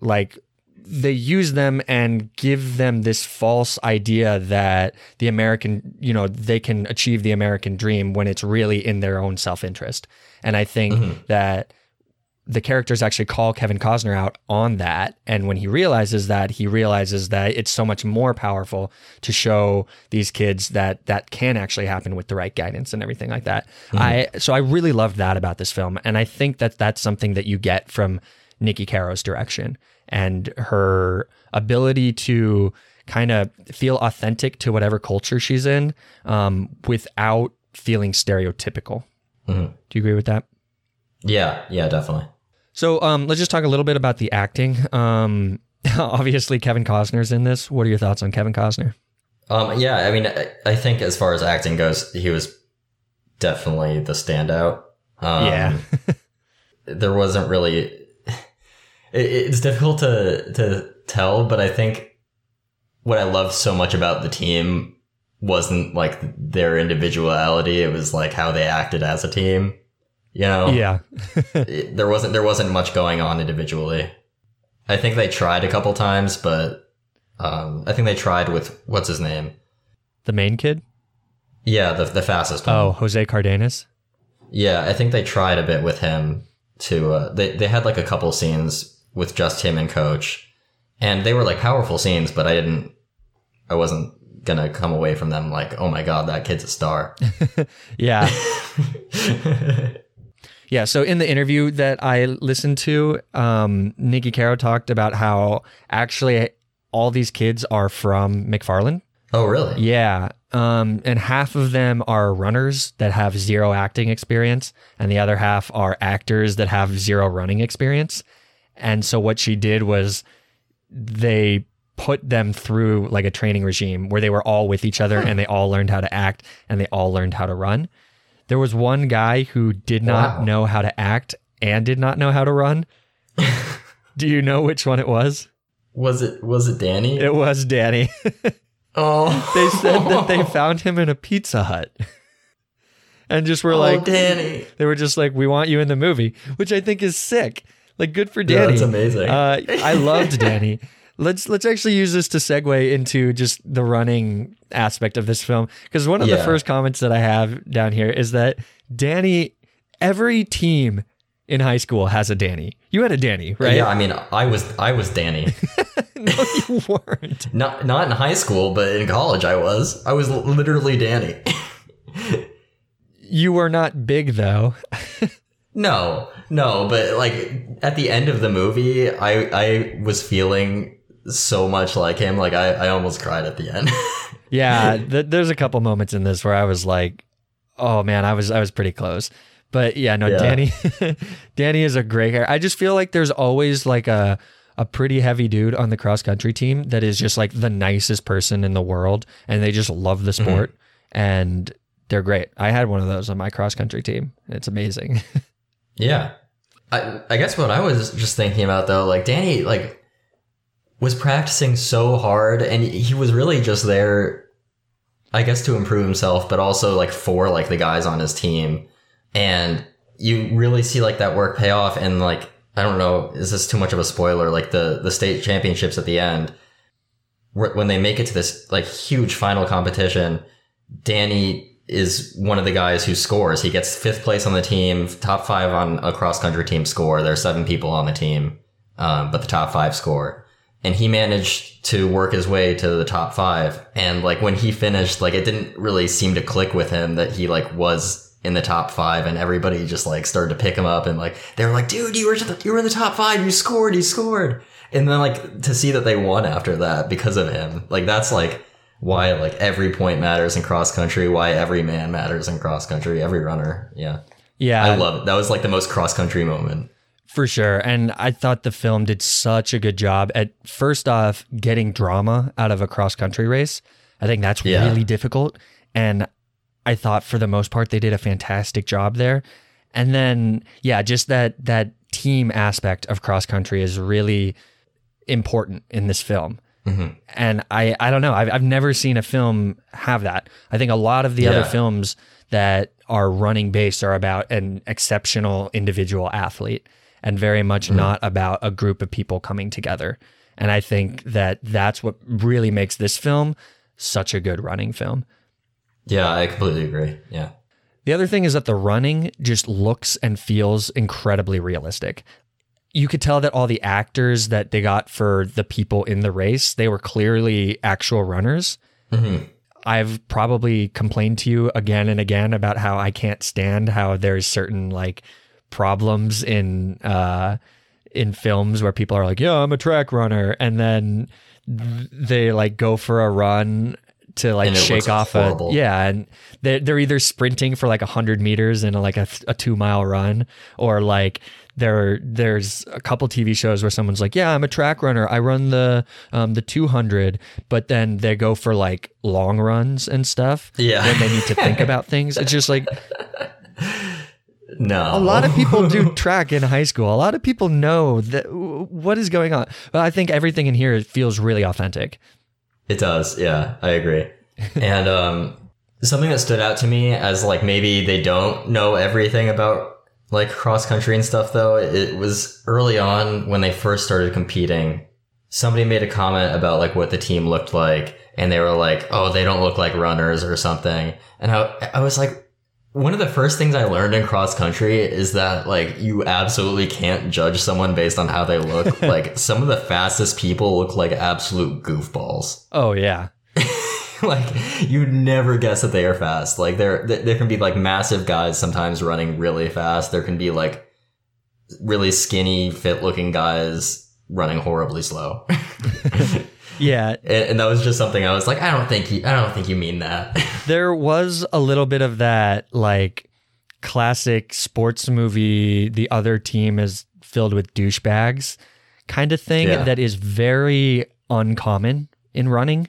like they use them and give them this false idea that the American, you know, they can achieve the American dream when it's really in their own self interest. And I think mm-hmm. that the characters actually call Kevin Costner out on that. And when he realizes that, he realizes that it's so much more powerful to show these kids that that can actually happen with the right guidance and everything like that. I so I really loved that about this film, and I think that that's something that you get from Nikki Caro's direction and her ability to kind of feel authentic to whatever culture she's in um, without feeling stereotypical. Mhm. Do you agree with that? Yeah, yeah, definitely. So um, let's just talk a little bit about the acting. Um, <laughs> obviously, Kevin Costner's in this. What are your thoughts on Kevin Costner? Um, yeah, I mean, I, I think as far as acting goes, he was definitely the standout. Um, Yeah. <laughs> there wasn't really. <laughs> It, it's difficult to to tell, but I think what I loved so much about the team wasn't like their individuality; it was like how they acted as a team. You know, Yeah, <laughs> It- there wasn't there wasn't much going on individually. I think they tried a couple times, but um, I think they tried with what's his name. the main kid. Yeah, the the fastest one. Oh, Jose Cardenas. Yeah, I think they tried a bit with him to uh, they they had like a couple scenes with just him and coach. And they were like powerful scenes, but I didn't I wasn't gonna come away from them like, oh my god, that kid's a star. <laughs> Yeah. <laughs> Yeah, so in the interview that I listened to, um, Nikki Caro talked about how actually all these kids are from McFarland. oh really? Yeah. Um, and half of them are runners that have zero acting experience, and the other half are actors that have zero running experience. And so what she did was they put them through like a training regime where they were all with each other and they all learned how to act and they all learned how to run. There was one guy who did not Wow. know how to act and did not know how to run. <laughs> Do you know which one it was? Was it was it Danny? It was Danny. <laughs> oh they said that they <laughs> found him in a Pizza Hut. And just were oh, like, Danny. they were just like, we want you in the movie, which I think is sick. Like, good for Yeah, Danny. that's amazing. Uh, I loved Danny. Let's let's actually use this to segue into just the running aspect of this film because one of the first comments that I have down here is that Danny, every team in high school has a Danny. You had a Danny, right? Yeah, I mean, I was I was Danny. <laughs> no, you weren't. <laughs> not not in high school, but in college I was. I was literally Danny. You were not big though. <laughs> No, no, but like at the end of the movie, I I was feeling so much like him. Like I, I almost cried at the end. <laughs> Yeah, th- there's a couple moments in this where I was like, "Oh man, I was I was pretty close." But yeah, no, Yeah. Danny, <laughs> Danny is a great guy. I just feel like there's always like a a pretty heavy dude on the cross country team that is just like the nicest person in the world, and they just love the mm-hmm. sport, and they're great. I had one of those on my cross country team. It's amazing. <laughs> yeah. I, I guess what I was just thinking about though, like Danny, like was practicing so hard, and he was really just there, I guess, to improve himself, but also like for like the guys on his team, and you really see like that work pay off, and like I don't know, is this too much of a spoiler? Like the the state championships at the end, when they make it to this like huge final competition, Danny is one of the guys who scores. He gets fifth place on the team, top five on a cross country team score. There are seven people on the team, um, but the top five score. And he managed to work his way to the top five. And like when he finished, like it didn't really seem to click with him that he like was in the top five and everybody just like started to pick him up and like they were like, dude, you were the, you were in the top five, you scored, you scored. And then like to see that they won after that because of him, like that's like why like every point matters in cross country, why every man matters in cross country, every runner. Yeah. Yeah. I love it. That was like the most cross country moment. For sure. And I thought the film did such a good job at first off getting drama out of a cross country race. I think that's Yeah. really difficult. And I thought for the most part they did a fantastic job there. And then yeah, just that that team aspect of cross country is really important in this film. Mm-hmm. And I I don't know, I've I've never seen a film have that. I think a lot of the other films that are running based are about an exceptional individual athlete and very much Mm-hmm. not about a group of people coming together. And I think that that's what really makes this film such a good running film. Yeah, I completely agree. Yeah. The other thing is that the running just looks and feels incredibly realistic. You could tell that all the actors that they got for the people in the race, they were clearly actual runners. Mm-hmm. I've probably complained to you again and again about how I can't stand how there's certain like problems in uh in films where people are like, "Yeah, I'm a track runner," and then they like go for a run to like shake off horrible. a yeah, and they're they're either sprinting for like a hundred meters in a, like a, a two mile run, or like there there's a couple TV shows where someone's like, "Yeah, I'm a track runner. I run the um the 200," but then they go for like long runs and stuff. Yeah. when they need to think <laughs> about things, it's just like <laughs> No. a lot of people do <laughs> track in high school. A lot of people know that what is going on. But I think everything in here feels really authentic. It does. Yeah, I agree. <laughs> and um, something that stood out to me as like maybe they don't know everything about like cross country and stuff though. It was early on when they first started competing. Somebody made a comment about like what the team looked like, and they were like, "Oh, they don't look like runners or something." And I, I was like, one of the first things I learned in cross country is that like you absolutely can't judge someone based on how they look. <laughs> like some of the fastest people look like absolute goofballs. Oh yeah. <laughs> like you'd never guess that they are fast. Like there th- there can be like massive guys sometimes running really fast. There can be like really skinny, fit looking guys running horribly slow. <laughs> Yeah, and, and that was just something I was like, I don't think you I don't think you mean that. <laughs> there was a little bit of that like classic sports movie the other team is filled with douchebags kind of thing Yeah. that is very uncommon in running.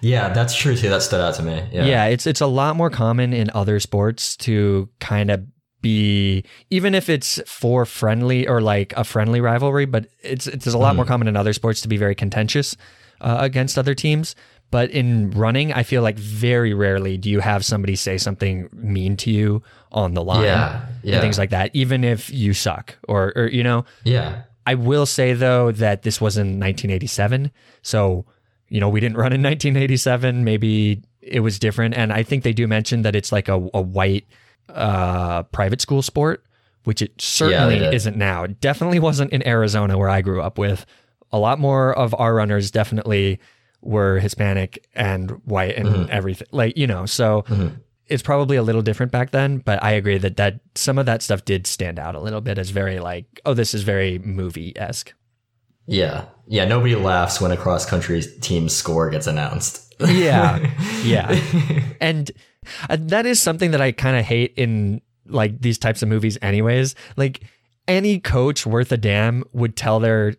yeah, that's true too. That stood out to me. Yeah. Yeah. it's it's a lot more common in other sports to kind of be even if it's for friendly or like a friendly rivalry, but it's it's a lot more hmm. common in other sports to be very contentious uh, against other teams. But in running, I feel like very rarely do you have somebody say something mean to you on the line Yeah, yeah. and things like that, even if you suck or or you know. Yeah. I will say though that this was in 1987, so you know we didn't run in 1987. Maybe it was different, and I think they do mention that it's like a, a white uh, private school sport, which it certainly did. isn't now. It definitely wasn't in Arizona where I grew up with. A lot more of our runners definitely were Hispanic and white and Mm-hmm. everything, like you know. So it's probably a little different back then, but I agree that that some of that stuff did stand out a little bit as very like, oh, this is very movie esque. Yeah. Yeah. Nobody laughs when a cross country team score gets announced. Yeah, <laughs> yeah, and uh, that is something that I kind of hate in like these types of movies, anyways. Like any coach worth a damn would tell their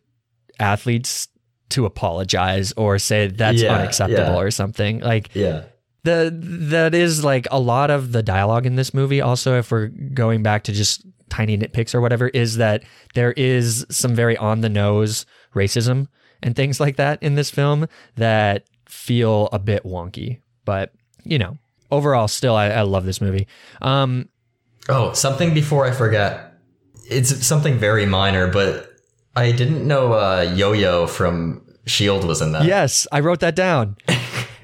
athletes to apologize or say that's Yeah, unacceptable yeah. or something. Like Yeah. the that is like a lot of the dialogue in this movie also if we're going back to just tiny nitpicks or whatever is that there is some very on the nose racism and things like that in this film that feel a bit wonky. But you know, overall, still I, I love this movie. Um, Oh, something before I forget. It's something very minor, but I didn't know uh, Yo-Yo from Shield was in that. yes, I wrote that down. <laughs>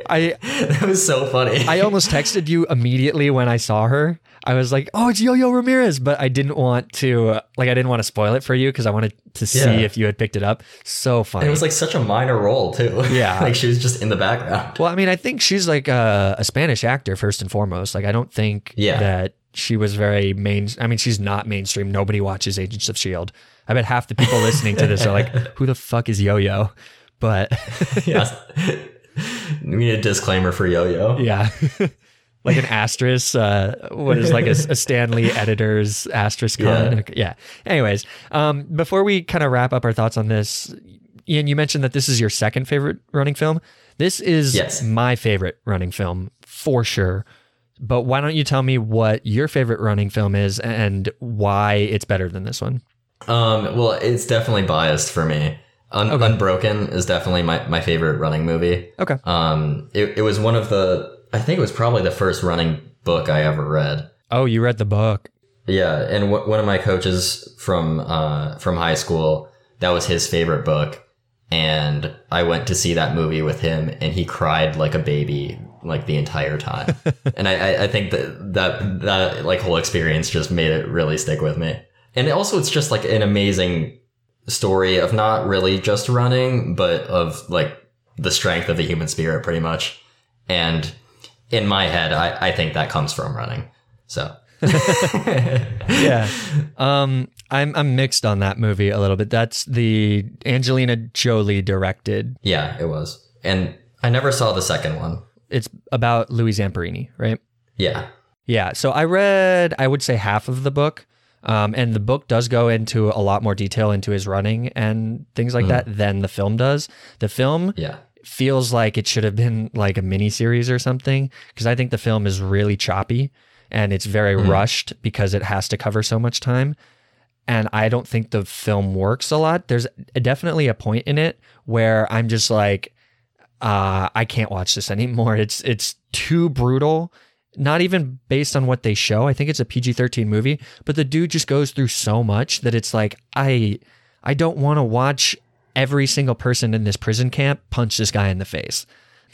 I that was so funny. I almost texted you immediately when I saw her. I was like, "Oh, it's Yo-Yo Ramirez," but I didn't want to uh, like I didn't want to spoil it for you because I wanted to see Yeah. if you had picked it up. So funny. it was like such a minor role too. <laughs> Yeah. like she was just in the background. well, I mean, I think she's like a, a Spanish actor first and foremost. Like, I don't think Yeah. that she was very main. I mean, she's not mainstream. Nobody watches Agents of Shield. I bet half the people listening to this are like, <laughs> "Who the fuck is Yo-Yo?" But <laughs> yeah. We need a disclaimer for Yo-Yo. Yeah. <laughs> like an asterisk. Uh, what is like a, a Stanley editor's asterisk comment? Yeah. Yeah. Anyways, um, before we kind of wrap up our thoughts on this, Ian, you mentioned that this is your second favorite running film. This is Yes. my favorite running film for sure. But why don't you tell me what your favorite running film is and why it's better than this one? Um, well, it's definitely biased for me. Un- Okay. Unbroken is definitely my, my favorite running movie. Okay. Um, it, it was one of the, I think it was probably the first running book I ever read. Oh, you read the book. Yeah, and w- one of my coaches from uh, from high school, that was his favorite book, and I went to see that movie with him, and he cried like a baby like the entire time. <laughs> and I, I, I think that that that like whole experience just made it really stick with me. And also, it's just like an amazing story of not really just running, but of like the strength of the human spirit, pretty much. And in my head, I, I think that comes from running. So. <laughs> yeah. Um, I'm I'm mixed on that movie a little bit. That's the Angelina Jolie directed. Yeah, it was. And I never saw the second one. It's about Louis Zamperini, right? Yeah. Yeah. So I read, I would say half of the book. Um, and the book does go into a lot more detail into his running and things like that than the film does. The film Yeah. feels like it should have been like a mini series or something because I think the film is really choppy and it's very rushed because it has to cover so much time. And I don't think the film works a lot. There's definitely a point in it where I'm just like, uh, I can't watch this <laughs> anymore. It's it's too brutal. Not even based on what they show. I think it's a PG-13 movie, but the dude just goes through so much that it's like I I don't want to watch every single person in this prison camp punch this guy in the face.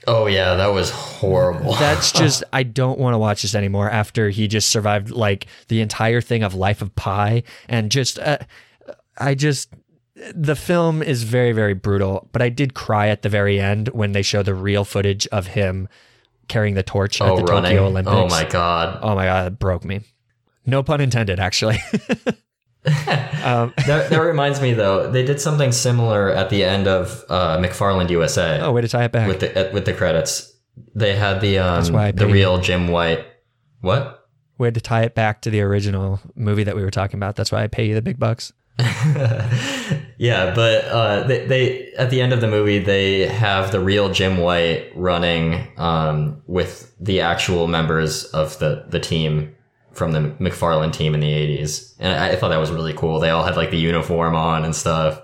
Oh yeah, that was horrible. <laughs> That's just I don't want to watch this anymore after he just survived like the entire thing of Life of Pi and just uh, I just the film is very very brutal, but I did cry at the very end when they show the real footage of him carrying the torch at oh, the running. Tokyo Olympics. Oh my god. Oh my god, it broke me. No pun intended, actually. um, <laughs> <laughs> that, that reminds me though, they did something similar at the end of uh, McFarland USA oh, way to tie it back. with the with the credits. They had the um, the real Jim White. What? way to tie it back to the original movie that we were talking about. That's why I pay you the big bucks. <laughs> yeah, but uh, they, they at the end of the movie they have the real Jim White running um, with the actual members of the the team from the McFarland team in the '80s, and I, I thought that was really cool. They all had like the uniform on and stuff,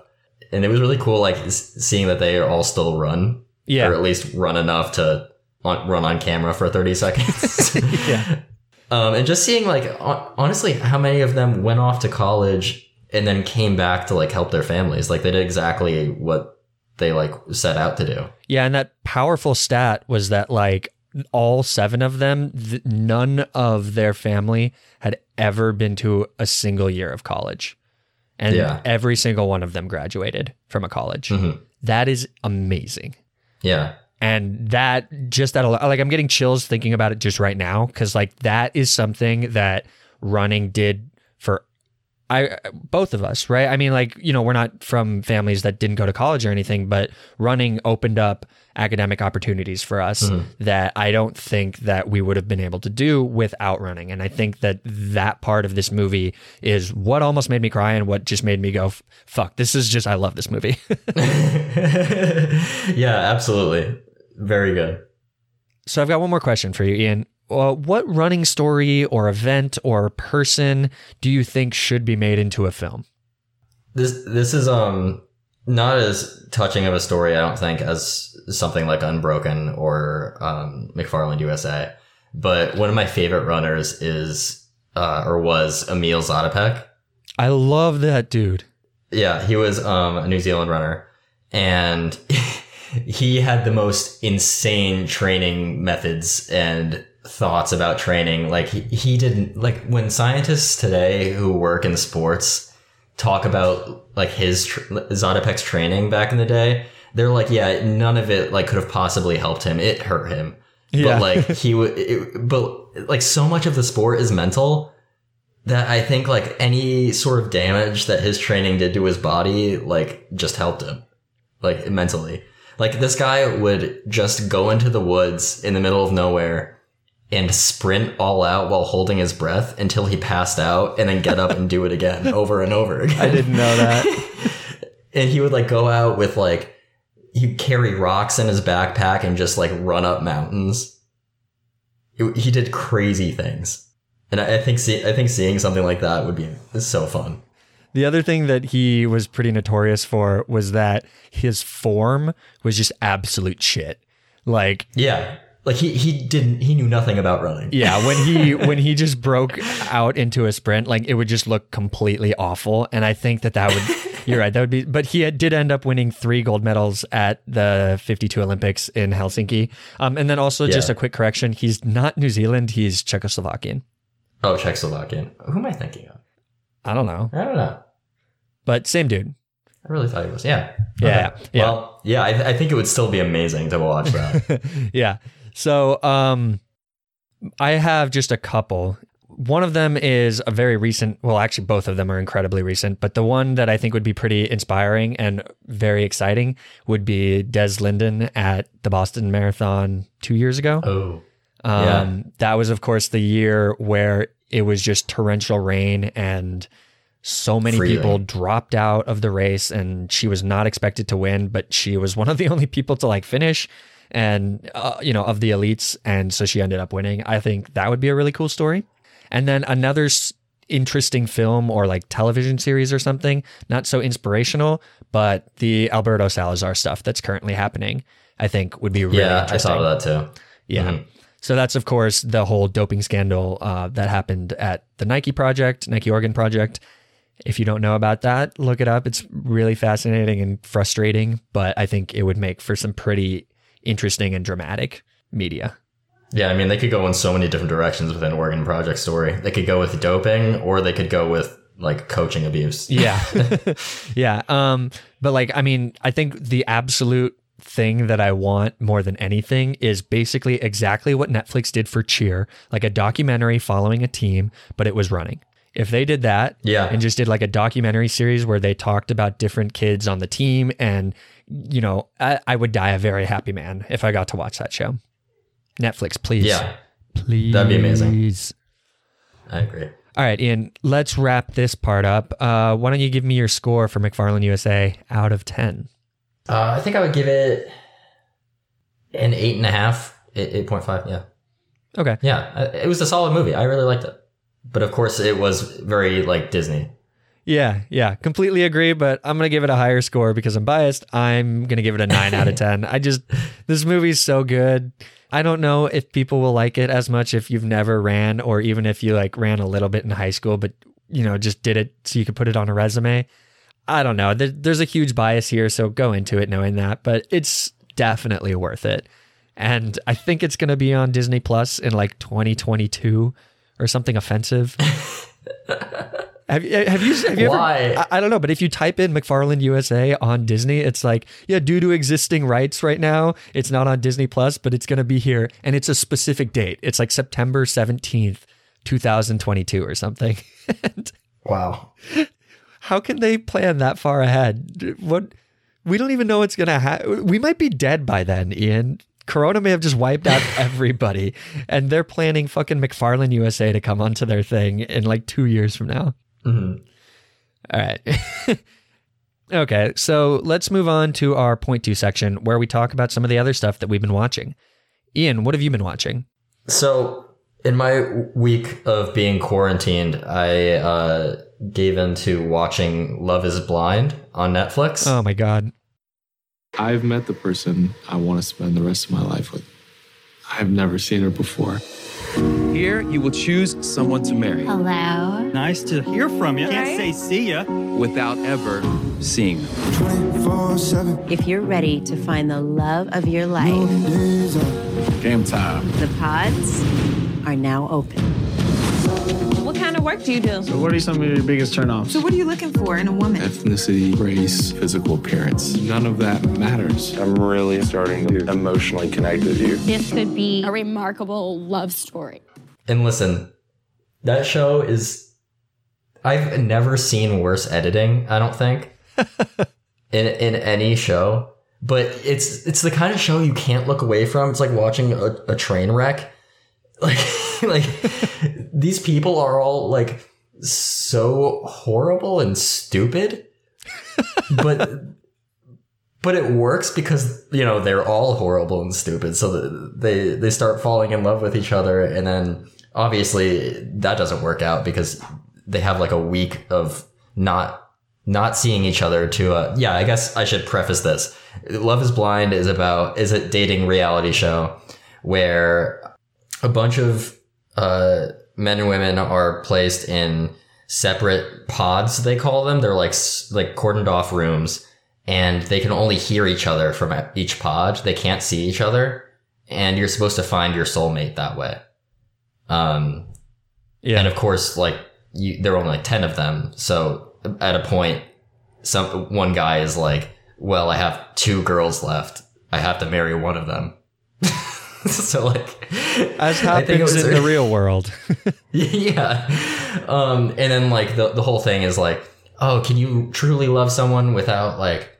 and it was really cool, like seeing that they all still run, Yeah. or at least run enough to on, run on camera for 30 seconds. <laughs> Yeah. Um, and just seeing like honestly how many of them went off to college and then came back to like help their families. Like they did exactly what they like set out to do. Yeah, and that powerful stat was that like all seven of them, th- none of their family had ever been to a single year of college. And Yeah. every single one of them graduated from a college. Mhm. That is amazing. Yeah. And that just that like I'm getting chills thinking about it just right now cuz like that is something that running did I both of us, right? I mean like, you know, we're not from families that didn't go to college or anything, but running opened up academic opportunities for us mm-hmm. that I don't think that we would have been able to do without running. And I think that that part of this movie is what almost made me cry and what just made me go fuck, this is just I love this movie. <laughs> <laughs> yeah, absolutely. Very good. So I've got one more question for you, Ian. Uh, what running story or event or person do you think should be made into a film? This this is um not as touching of a story, I don't think, as something like Unbroken or um, McFarland USA. But one of my favorite runners is uh, or was Emil Zatopek. I love that dude. Yeah, he was um, a New Zealand runner, and <laughs> he had the most insane training methods and thoughts about training. Like he, he didn't like when scientists today who work in sports talk about like his Zatopek's training back in the day. They're like, yeah, none of it like could have possibly helped him. It hurt him, Yeah. but like <laughs> he would. But like so much of the sport is mental that I think like any sort of damage that his training did to his body, like just helped him, like mentally. Like this guy would just go into the woods in the middle of nowhere and sprint all out while holding his breath until he passed out and then get up and do it again <laughs> over and over again. I didn't know that. <laughs> and he would like go out with like he'd carry rocks in his backpack and just like run up mountains. It- he did crazy things. And I, I think see, I think seeing something like that would be so fun. The other thing that he was pretty notorious for was that his form was just absolute shit. Like Yeah. Like he he didn't he knew nothing about running. Yeah, when he <laughs> when he just broke out into a sprint, like it would just look completely awful. And I think that that would, you're right, that would be. But he had, did end up winning three gold medals at the 52 Olympics in Helsinki. Um, and then also just a quick correction: he's not New Zealand, he's Czechoslovakian. Oh, Czechoslovakian. Who am I thinking of? I don't know, I don't know. but same dude. I really thought he was. Yeah. Yeah, yeah. Well, yeah, I, I think it would still be amazing to watch that. <laughs> yeah. So um I have just a couple. One of them is a very recent, well actually both of them are incredibly recent, but the one that I think would be pretty inspiring and very exciting would be Des Linden at the Boston Marathon 2 years ago. oh. Um, Yeah. That was, of course, the year where it was just torrential rain and so many Freezing. people dropped out of the race and she was not expected to win, but she was one of the <laughs> only people to like finish and, uh, you know, of the elites. And so she ended up winning. I think that would be a really cool story. And then another s- interesting film or like television series or something, not so inspirational, but the Alberto Salazar stuff that's currently happening, I think would be really Yeah, I of that too. Yeah. Mhm. So that's of course the whole doping scandal uh, that happened at the Nike project, Nike Oregon project. If you don't know about that, look it up. It's really fascinating and frustrating, but I think it would make for some pretty interesting and dramatic media. Yeah, I mean, they could go in so many different directions with an Oregon Project story. They could go with doping, or they could go with like coaching abuse. Yeah. <laughs> <laughs> yeah. Um, but like, I mean, I think the absolute thing that I want more than anything is basically exactly what Netflix did for Cheer, like a documentary following a team, but it was running. If they did that Yeah. and just did like a documentary series where they talked about different kids on the team and you know, I, I would die a very happy man if I got to watch that show. Netflix, please. Yeah, Please. That'd be amazing. I agree. All right, Ian, let's wrap this part up. Uh, why don't you give me your score for McFarland USA out of 10? Uh, I think I would give it an eight and a half, eight- 8.5. Yeah. Okay. Yeah. It was a solid movie. I really liked it. But of course, it was very like Disney. Yeah, yeah, completely agree, but I'm going to give it a higher score because I'm biased. I'm going to give it a 9 out of <laughs> 10. I just, this movie's so good. I don't know if people will like it as much if you've never ran or even if you like ran a little bit in high school, but you know, just did it so you could put it on a resume. I don't know. There's a huge bias here, so go into it knowing that, but it's definitely worth it. And I think it's going to be on Disney Plus in like 2022 or something offensive. <laughs> Have you have you have you Why? ever? I, I don't know, but if you type in McFarland USA on Disney, it's like yeah, due to existing rights right now, it's not on Disney Plus, but it's going to be here, and it's a specific date. It's like September seventeenth, two thousand twenty-two, or something. <laughs> Wow. how can they plan that far ahead? What we don't even know what's going to happen. We might be dead by then, Ian. Corona may have just wiped out <laughs> everybody, and they're planning fucking McFarland USA to come onto their thing in like two years from now. Mhm. All right. <laughs> okay, so let's move on to our point two section where we talk about some of the other stuff that we've been watching. Ian, what have you been watching? So in my week of being quarantined, I uh, gave into watching Love Is Blind on Netflix. Oh my god. I've met the person I want to spend the rest of my life with. I've never seen her before. Here, you will choose someone to marry Hello. Nice to hear from you. Can't say see ya. without ever seeing them. If you're ready to find the love of your life, Game time. the pods are now open. What kind of work do you do? So, what are some of your biggest turnoffs? So, what are you looking for in a woman? Ethnicity, race, physical appearance. None of that matters. I'm really starting to emotionally connect with you. This could be a remarkable love story. And listen, that show is. I've never seen worse editing. I don't think <laughs> in in any show. But it's it's the kind of show you can't look away from. It's like watching a, a train wreck. Like <laughs> <laughs> like these people are all like so horrible and stupid. <laughs> but but it works because you know they're all horrible and stupid. So they they start falling in love with each other. And then obviously that doesn't work out because they have like a week of not not seeing each other to uh yeah i guess i should preface this. Love is blind is about is a dating reality show where a bunch of uh men and women are placed in separate pods they call them they're like like cordoned off rooms and they can only hear each other from each pod. They can't see each other, and you're supposed to find your soulmate that way. Um, Yeah. and of course, like you, there are only like ten of them. So at a point, some one guy is like, "Well, I have two girls left. I have to marry one of them." <laughs> <laughs> so like, As I think it happens was- in the real world. <laughs> yeah. Um, and then like the, the whole thing is like, oh, can you truly love someone without like,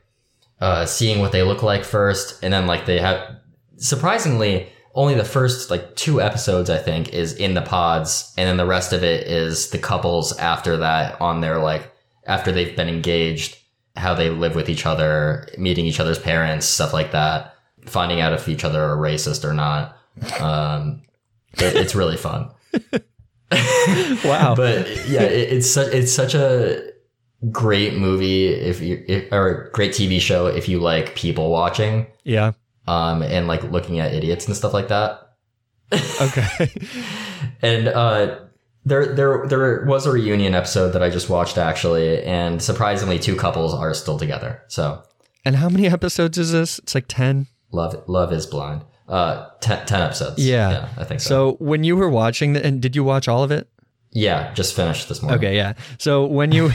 uh, seeing what they look like first? And then like they have, surprisingly, only the first like two episodes, I think, is in the pods. And then the rest of it is the couples after that on their like, after they've been engaged, how they live with each other, meeting each other's parents, stuff like that, finding out if each other are racist or not. Um, it- it's really fun. <laughs> wow. But yeah, it, it's such it's such a great movie if you if, or a great TV show if you like people watching yeah. um and like looking at idiots and stuff like that. <laughs> Okay. And uh there there there was a reunion episode that I just watched actually and surprisingly two couples are still together. So and how many episodes is this? It's like 10. Love love is blind. Uh 10, 10 episodes. Yeah. I think so. So when you were watching the, and did you watch all of it? Yeah, just finished this morning. Okay, yeah. So when you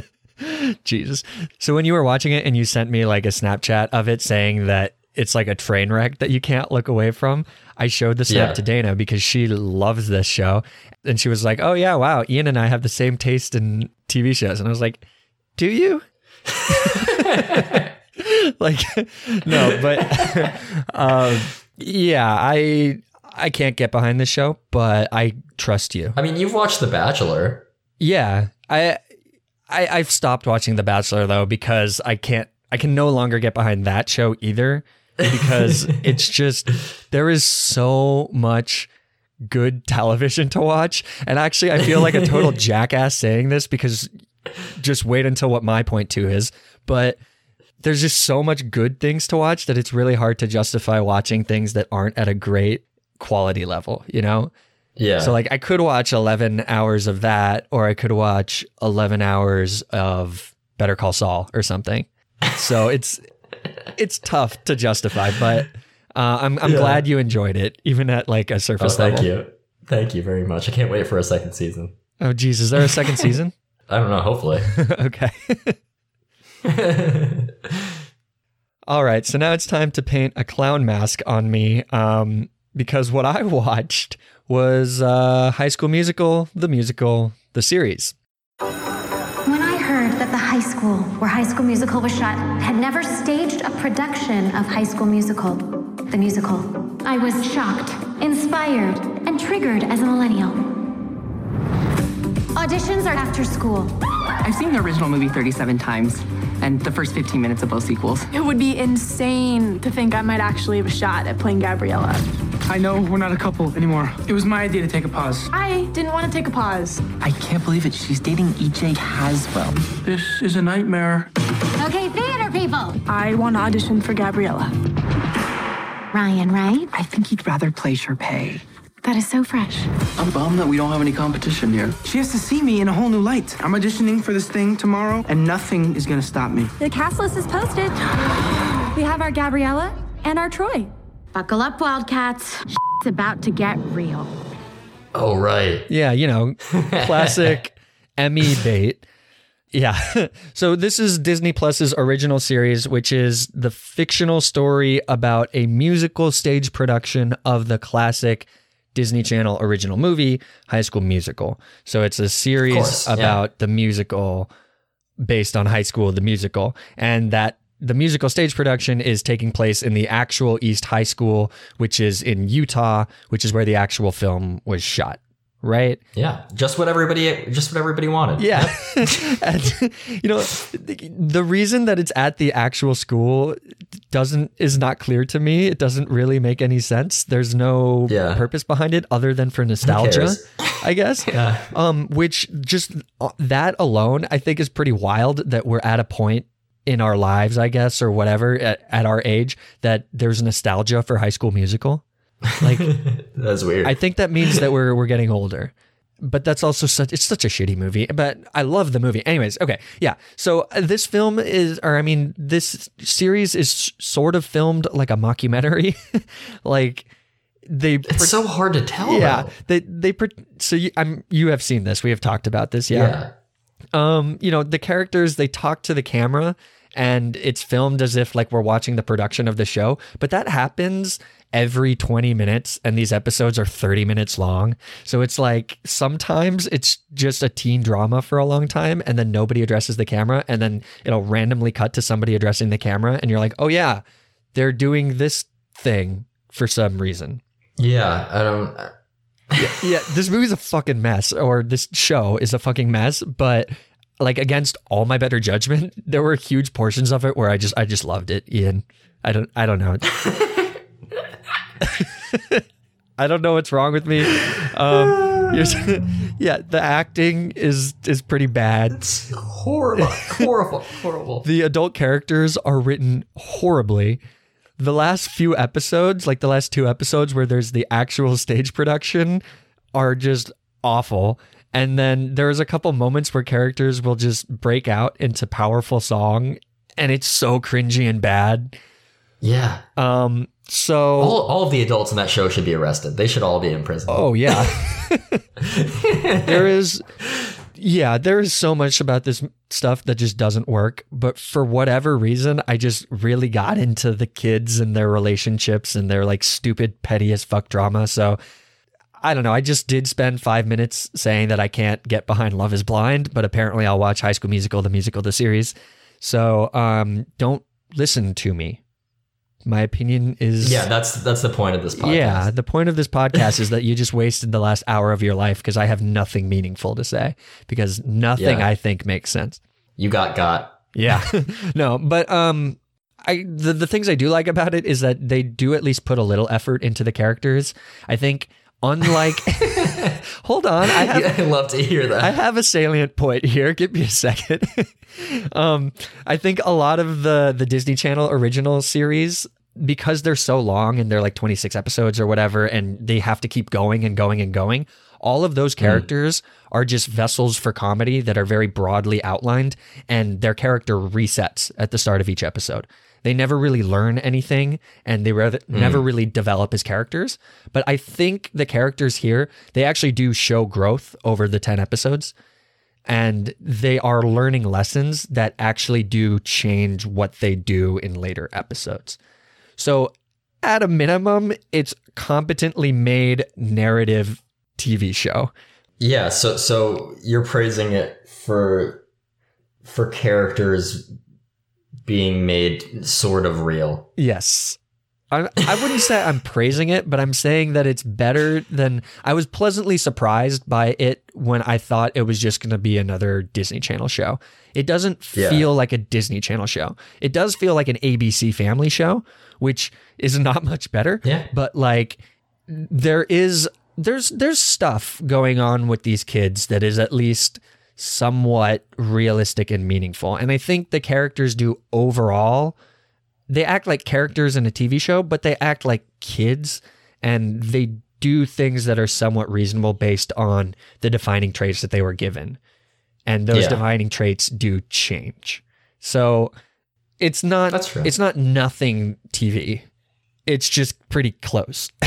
<laughs> Jesus. So when you were watching it and you sent me like a Snapchat of it saying that it's like a train wreck that you can't look away from, I showed the snap Yeah. to Dana because she loves this show. And she was like, "Oh yeah, wow, Ian and I have the same taste in TV shows." And I was like, "Do you?" <laughs> <laughs> like no, but <laughs> um yeah, I I can't get behind this show, but I trust you. I mean, you've watched The Bachelor. Yeah, I, I I've stopped watching The Bachelor though because I can't. I can no longer get behind that show either because <laughs> it's just there is so much good television to watch, and actually I feel like a total jackass saying this because just wait until what my point two is, but. There's just so much good things to watch that it's really hard to justify watching things that aren't at a great quality level, you know? Yeah. So like I could watch 11 hours of that or I could watch 11 hours of Better Call Saul or something. So <laughs> it's it's tough to justify, but uh, I'm I'm Yeah. glad you enjoyed it even at like a Oh, surface thank level. Thank you. Thank you very much. I can't wait for a second season. Oh geez, is there a second <laughs> season? I don't know, hopefully. <laughs> okay. <laughs> All right, so now it's time to paint a clown mask on me um, because what I <laughs> watched was uh, High School Musical, the musical, the series. When I heard that the high school where High School Musical was shot had never staged a production of High School Musical, the musical, I was shocked, inspired, and triggered as a millennial. Auditions are after school. I've seen the original movie 37 times, and the first 15 minutes of both sequels. It would be insane to think I might actually have a shot at playing Gabriella. I know we're not a couple anymore. It was my idea to take a pause. I didn't want to take a pause. I can't believe it. She's dating EJ Caswell. This is a nightmare. Okay, theater people. I want to audition for Gabriella. Ryan, right? I think he'd rather play Sharpay. That is so fresh. I'm bummed that we don't have any competition here. She has to see me in a whole new light. I'm auditioning for this thing tomorrow, and nothing is gonna stop me. The cast list is posted. <gasps> We have our Gabriella and our Troy. Buckle up, Wildcats. It's about to get real. Oh, right. Yeah, you know, <laughs> classic Emmy bait. Yeah. <laughs> so this is Disney Plus's original series, which is the fictional story about a musical stage production of the classic Disney Channel original movie, High School Musical. So it's a series course, yeah. about the musical based on High School the musical and that the musical stage production is taking place in the actual East High School, which is in Utah, which is where the actual film was shot. Right? Yeah, just what everybody, just what everybody wanted. Yeah. <laughs> and, you know, the, reason that it's at the actual school doesn't is not clear to me. It doesn't really make any sense. There's no Yeah. purpose behind it other than for nostalgia. I guess. <laughs> Yeah. Um, which just uh, that alone, I think, is pretty wild that we're at a point in our lives, I guess, or whatever, at, at our age, that there's nostalgia for High School Musical. Like, <laughs> That's weird. I think that means that we're we're getting older. But that's also such it's such a shitty movie. But I love the movie. Anyways, okay. Yeah. So uh, this film is or I mean this series is sort of filmed like a mockumentary. <laughs> like they it's so hard to tell. yeah, though. they they pre- so you, I'm you have seen this. We have talked about this. Yeah. Um, you know, the characters they talk to the camera and it's filmed as if like we're watching the production of the show, but that happens every 20 minutes and these episodes are 30 minutes long. So it's like sometimes it's just a teen drama for a long time and then nobody addresses the camera and then it'll randomly cut to somebody addressing the camera and you're like, "Oh yeah, they're doing this thing for some reason." Yeah, I don't. yeah, this movie's a fucking mess, or this show is a fucking mess. But like against all my better judgment, <laughs> there were huge portions of it where I just I just loved it. Ian, I don't I don't know. <laughs> <laughs> I don't know what's wrong with me. Um, <laughs> yeah, the acting is is pretty bad. horrible, horrible, horrible. The adult characters are written horribly. The last few episodes, like the last two episodes where there's the actual stage production, are just awful. And then there's a couple moments where characters will just break out into powerful song, and it's so cringy and bad. Yeah. Um. So All, all of the adults in that show should be arrested. They should all be in prison. Oh yeah. <laughs> there is yeah, there is so much about this stuff that just doesn't work, but for whatever reason, I just really got into the kids and their relationships and their like stupid petty as fuck drama. So I don't know. I just did spend five minutes saying that I can't get behind Love is Blind, but apparently I'll watch High School Musical, the musical, the series. So um, don't listen to me. My opinion is Yeah, that's that's the point of this podcast. yeah, the point of this podcast is that you just wasted the last hour of your life because I have nothing meaningful to say because nothing Yeah. I think makes sense. You got got. Yeah. <laughs> no, but um I the, the things I do like about it is that they do at least put a little effort into the characters. I think unlike <laughs> Hold on, I <laughs> have Yeah, I love to hear that. I have a salient point here. Give me a second. <laughs> um, I think a lot of the the Disney Channel original series, because they're so long and they're like 26 episodes or whatever, and they have to keep going and going and going. All of those characters are just vessels for comedy that are very broadly outlined, and their character resets at the start of each episode. They never really learn anything and they rather, hmm. never really develop as characters. But I think the characters here, they actually do show growth over the 10 episodes. And they are learning lessons that actually do change what they do in later episodes. So, at a minimum, it's competently made narrative TV show. Yeah, so so you're praising it for for characters being made sort of real. Yes. I, I wouldn't say I'm praising it, but I'm saying that it's better than I was pleasantly surprised by it when I thought it was just going to be another Disney Channel show. It doesn't Yeah. feel like a Disney Channel show. It does feel like an ABC family show, which is <laughs> not much better. Yeah. But like there is there's there's stuff going on with these kids that is at least somewhat realistic and meaningful. And I think the characters do overall they act like characters in a TV show, but they act like kids and they do things that are somewhat reasonable based on the defining traits that they were given. And those Yeah. defining traits do change. So it's not That's true. it's not nothing TV. It's just pretty close. <laughs>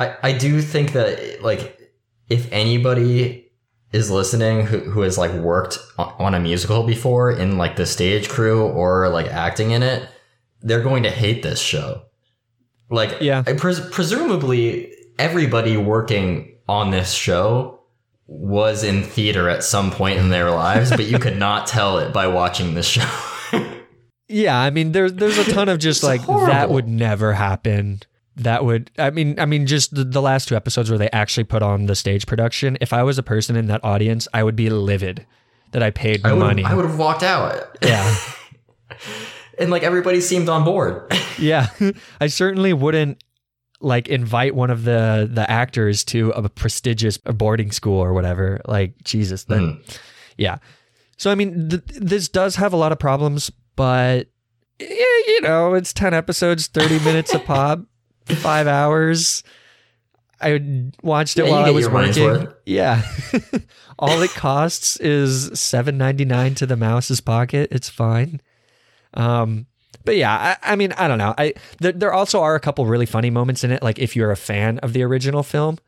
I, I do think that like if anybody is listening who, who has like worked on, a musical before in like the stage crew or like acting in it, they're going to hate this show. Like yeah, pres- presumably everybody working on this show was in theater at some point in their lives, but you could <laughs> not tell it by watching this show. <laughs> Yeah, I mean there's there's a ton of just like that would never happen. That would I mean I mean just the, the last two episodes where they actually put on the stage production. If I was a person in that audience, I would be livid that I paid I money. I would have walked out. Yeah. <laughs> and like everybody seemed on board. <laughs> yeah, I certainly wouldn't like invite one of the the actors to a prestigious boarding school or whatever. Like Jesus, then yeah. So I mean, th- this does have a lot of problems, but eh, you know, it's ten episodes, thirty minutes a <laughs> pop, five hours. I watched it Yeah, while I was working. Yeah, <laughs> all it costs is seven ninety nine to the mouse's pocket. It's fine. Um, but yeah, I, I mean, I don't know. I there, there also are a couple really funny moments in it. Like if you're a fan of the original film,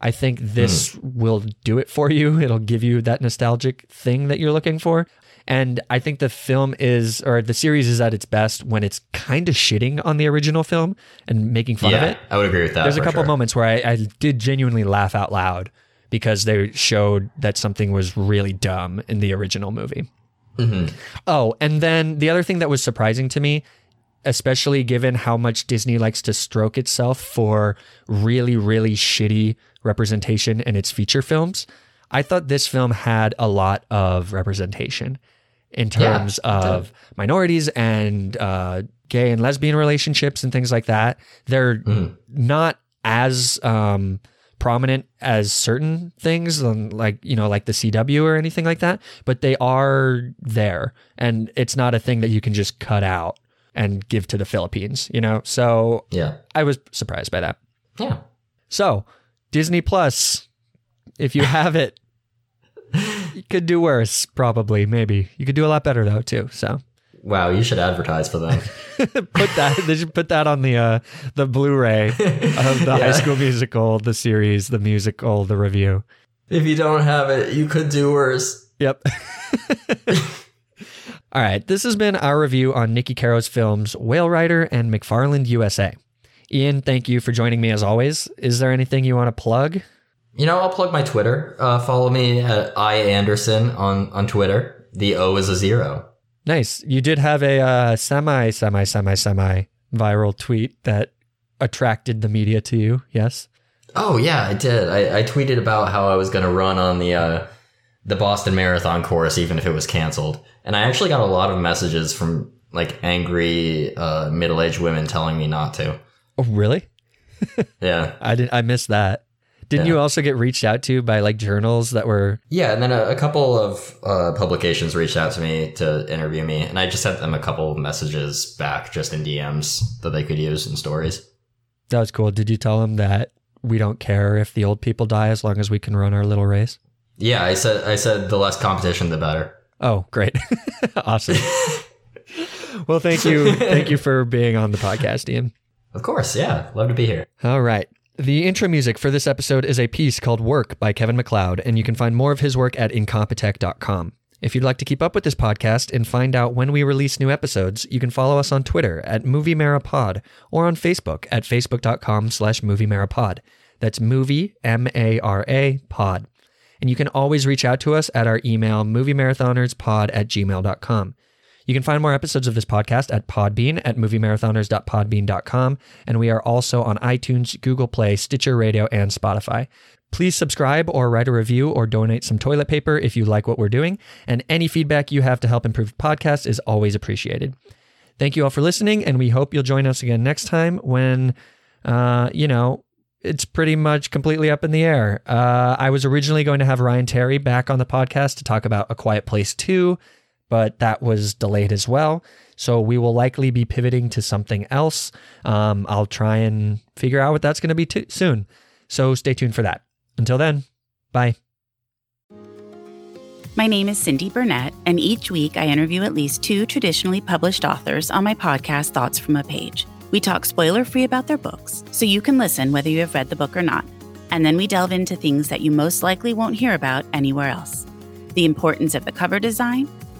I think this will do it for you. <laughs> It'll give you that nostalgic thing that you're looking for. And I think the film is, or the series is at its best when it's kind of shitting on the original film and making fun of it. I would agree with that There's a couple sure. moments where I, I did genuinely laugh out loud because they showed that something was really dumb in the original movie. Mhm. Oh, and then the other thing that was surprising to me, especially given how much Disney likes to stroke itself for really, really shitty representation in its feature films, I thought this film had a lot of representation in terms did. of minorities and uh, gay and lesbian relationships and things like that. They're Mm-hmm. not as um, prominent as certain things, like you know, like the CW or anything like that. But they are there, and it's not a thing that you can just cut out and give to the Philippines. You know, so Yeah. I was surprised by that. Yeah. So Disney Plus, if you have it. You could do worse, probably, maybe. You could do a lot better though, too. So Wow, you should advertise for them. <laughs> put that they should put that on the uh the Blu-ray of the <laughs> Yeah. High School Musical, the series, the musical, the review. if you don't have it, you could do worse. Yep. <laughs> All right, this has been our review on Niki Caro's films Whale Rider and McFarland USA. Ian, thank you for joining me as always. Is there anything you want to plug? You know, I'll plug my Twitter. Uh, follow me at I Anderson on on Twitter. The O is a zero. Nice. You did have a uh, semi, semi, semi, semi viral tweet that attracted the media to you. Yes. Oh yeah, I did. I, I tweeted about how I was going to run on the uh, the Boston Marathon course, even if it was canceled. And I actually got a lot of messages from like angry uh, middle aged women telling me not to. Oh, really? <laughs> Yeah. I did. I missed that. Didn't Yeah. you also get reached out to by like journals that were? Yeah, and then a, a couple of uh, publications reached out to me to interview me, and I just sent them a couple of messages back just in DMs that they could use in stories. That was cool. Did you tell them that we don't care if the old people die as long as we can run our little race? Yeah, I said I said the less competition, the better. Oh, great. <laughs> awesome. <laughs> well, thank you. Thank you for being on the podcast, Ian. Of course, yeah, love to be here. All right. The intro music for this episode is a piece called Work by Kevin MacLeod, and you can find more of his work at incompetech.com. If you'd like to keep up with this podcast and find out when we release new episodes, you can follow us on Twitter at MovieMaraPod or on Facebook at facebook.com slash MovieMaraPod. That's movie, M-A-R-A, pod. And you can always reach out to us at our email, moviemarathonerspod at gmail.com. You can find more episodes of this podcast at Podbean at moviemarathoners.podbean.com. And we are also on iTunes, Google Play, Stitcher Radio, and Spotify. Please subscribe or write a review or donate some toilet paper if you like what we're doing. And any feedback you have to help improve the podcast is always appreciated. Thank you all for listening, and we hope you'll join us again next time when, uh, you know, it's pretty much completely up in the air. Uh, I was originally going to have Ryan Terry back on the podcast to talk about A Quiet Place 2, but that was delayed as well. So we will likely be pivoting to something else. Um, I'll try and figure out what that's going to be t- soon. So stay tuned for that. Until then, bye. My name is Cindy Burnett, and each week I interview at least two traditionally published authors on my podcast, Thoughts from a Page. We talk spoiler free about their books, so you can listen whether you have read the book or not. And then we delve into things that you most likely won't hear about anywhere else the importance of the cover design,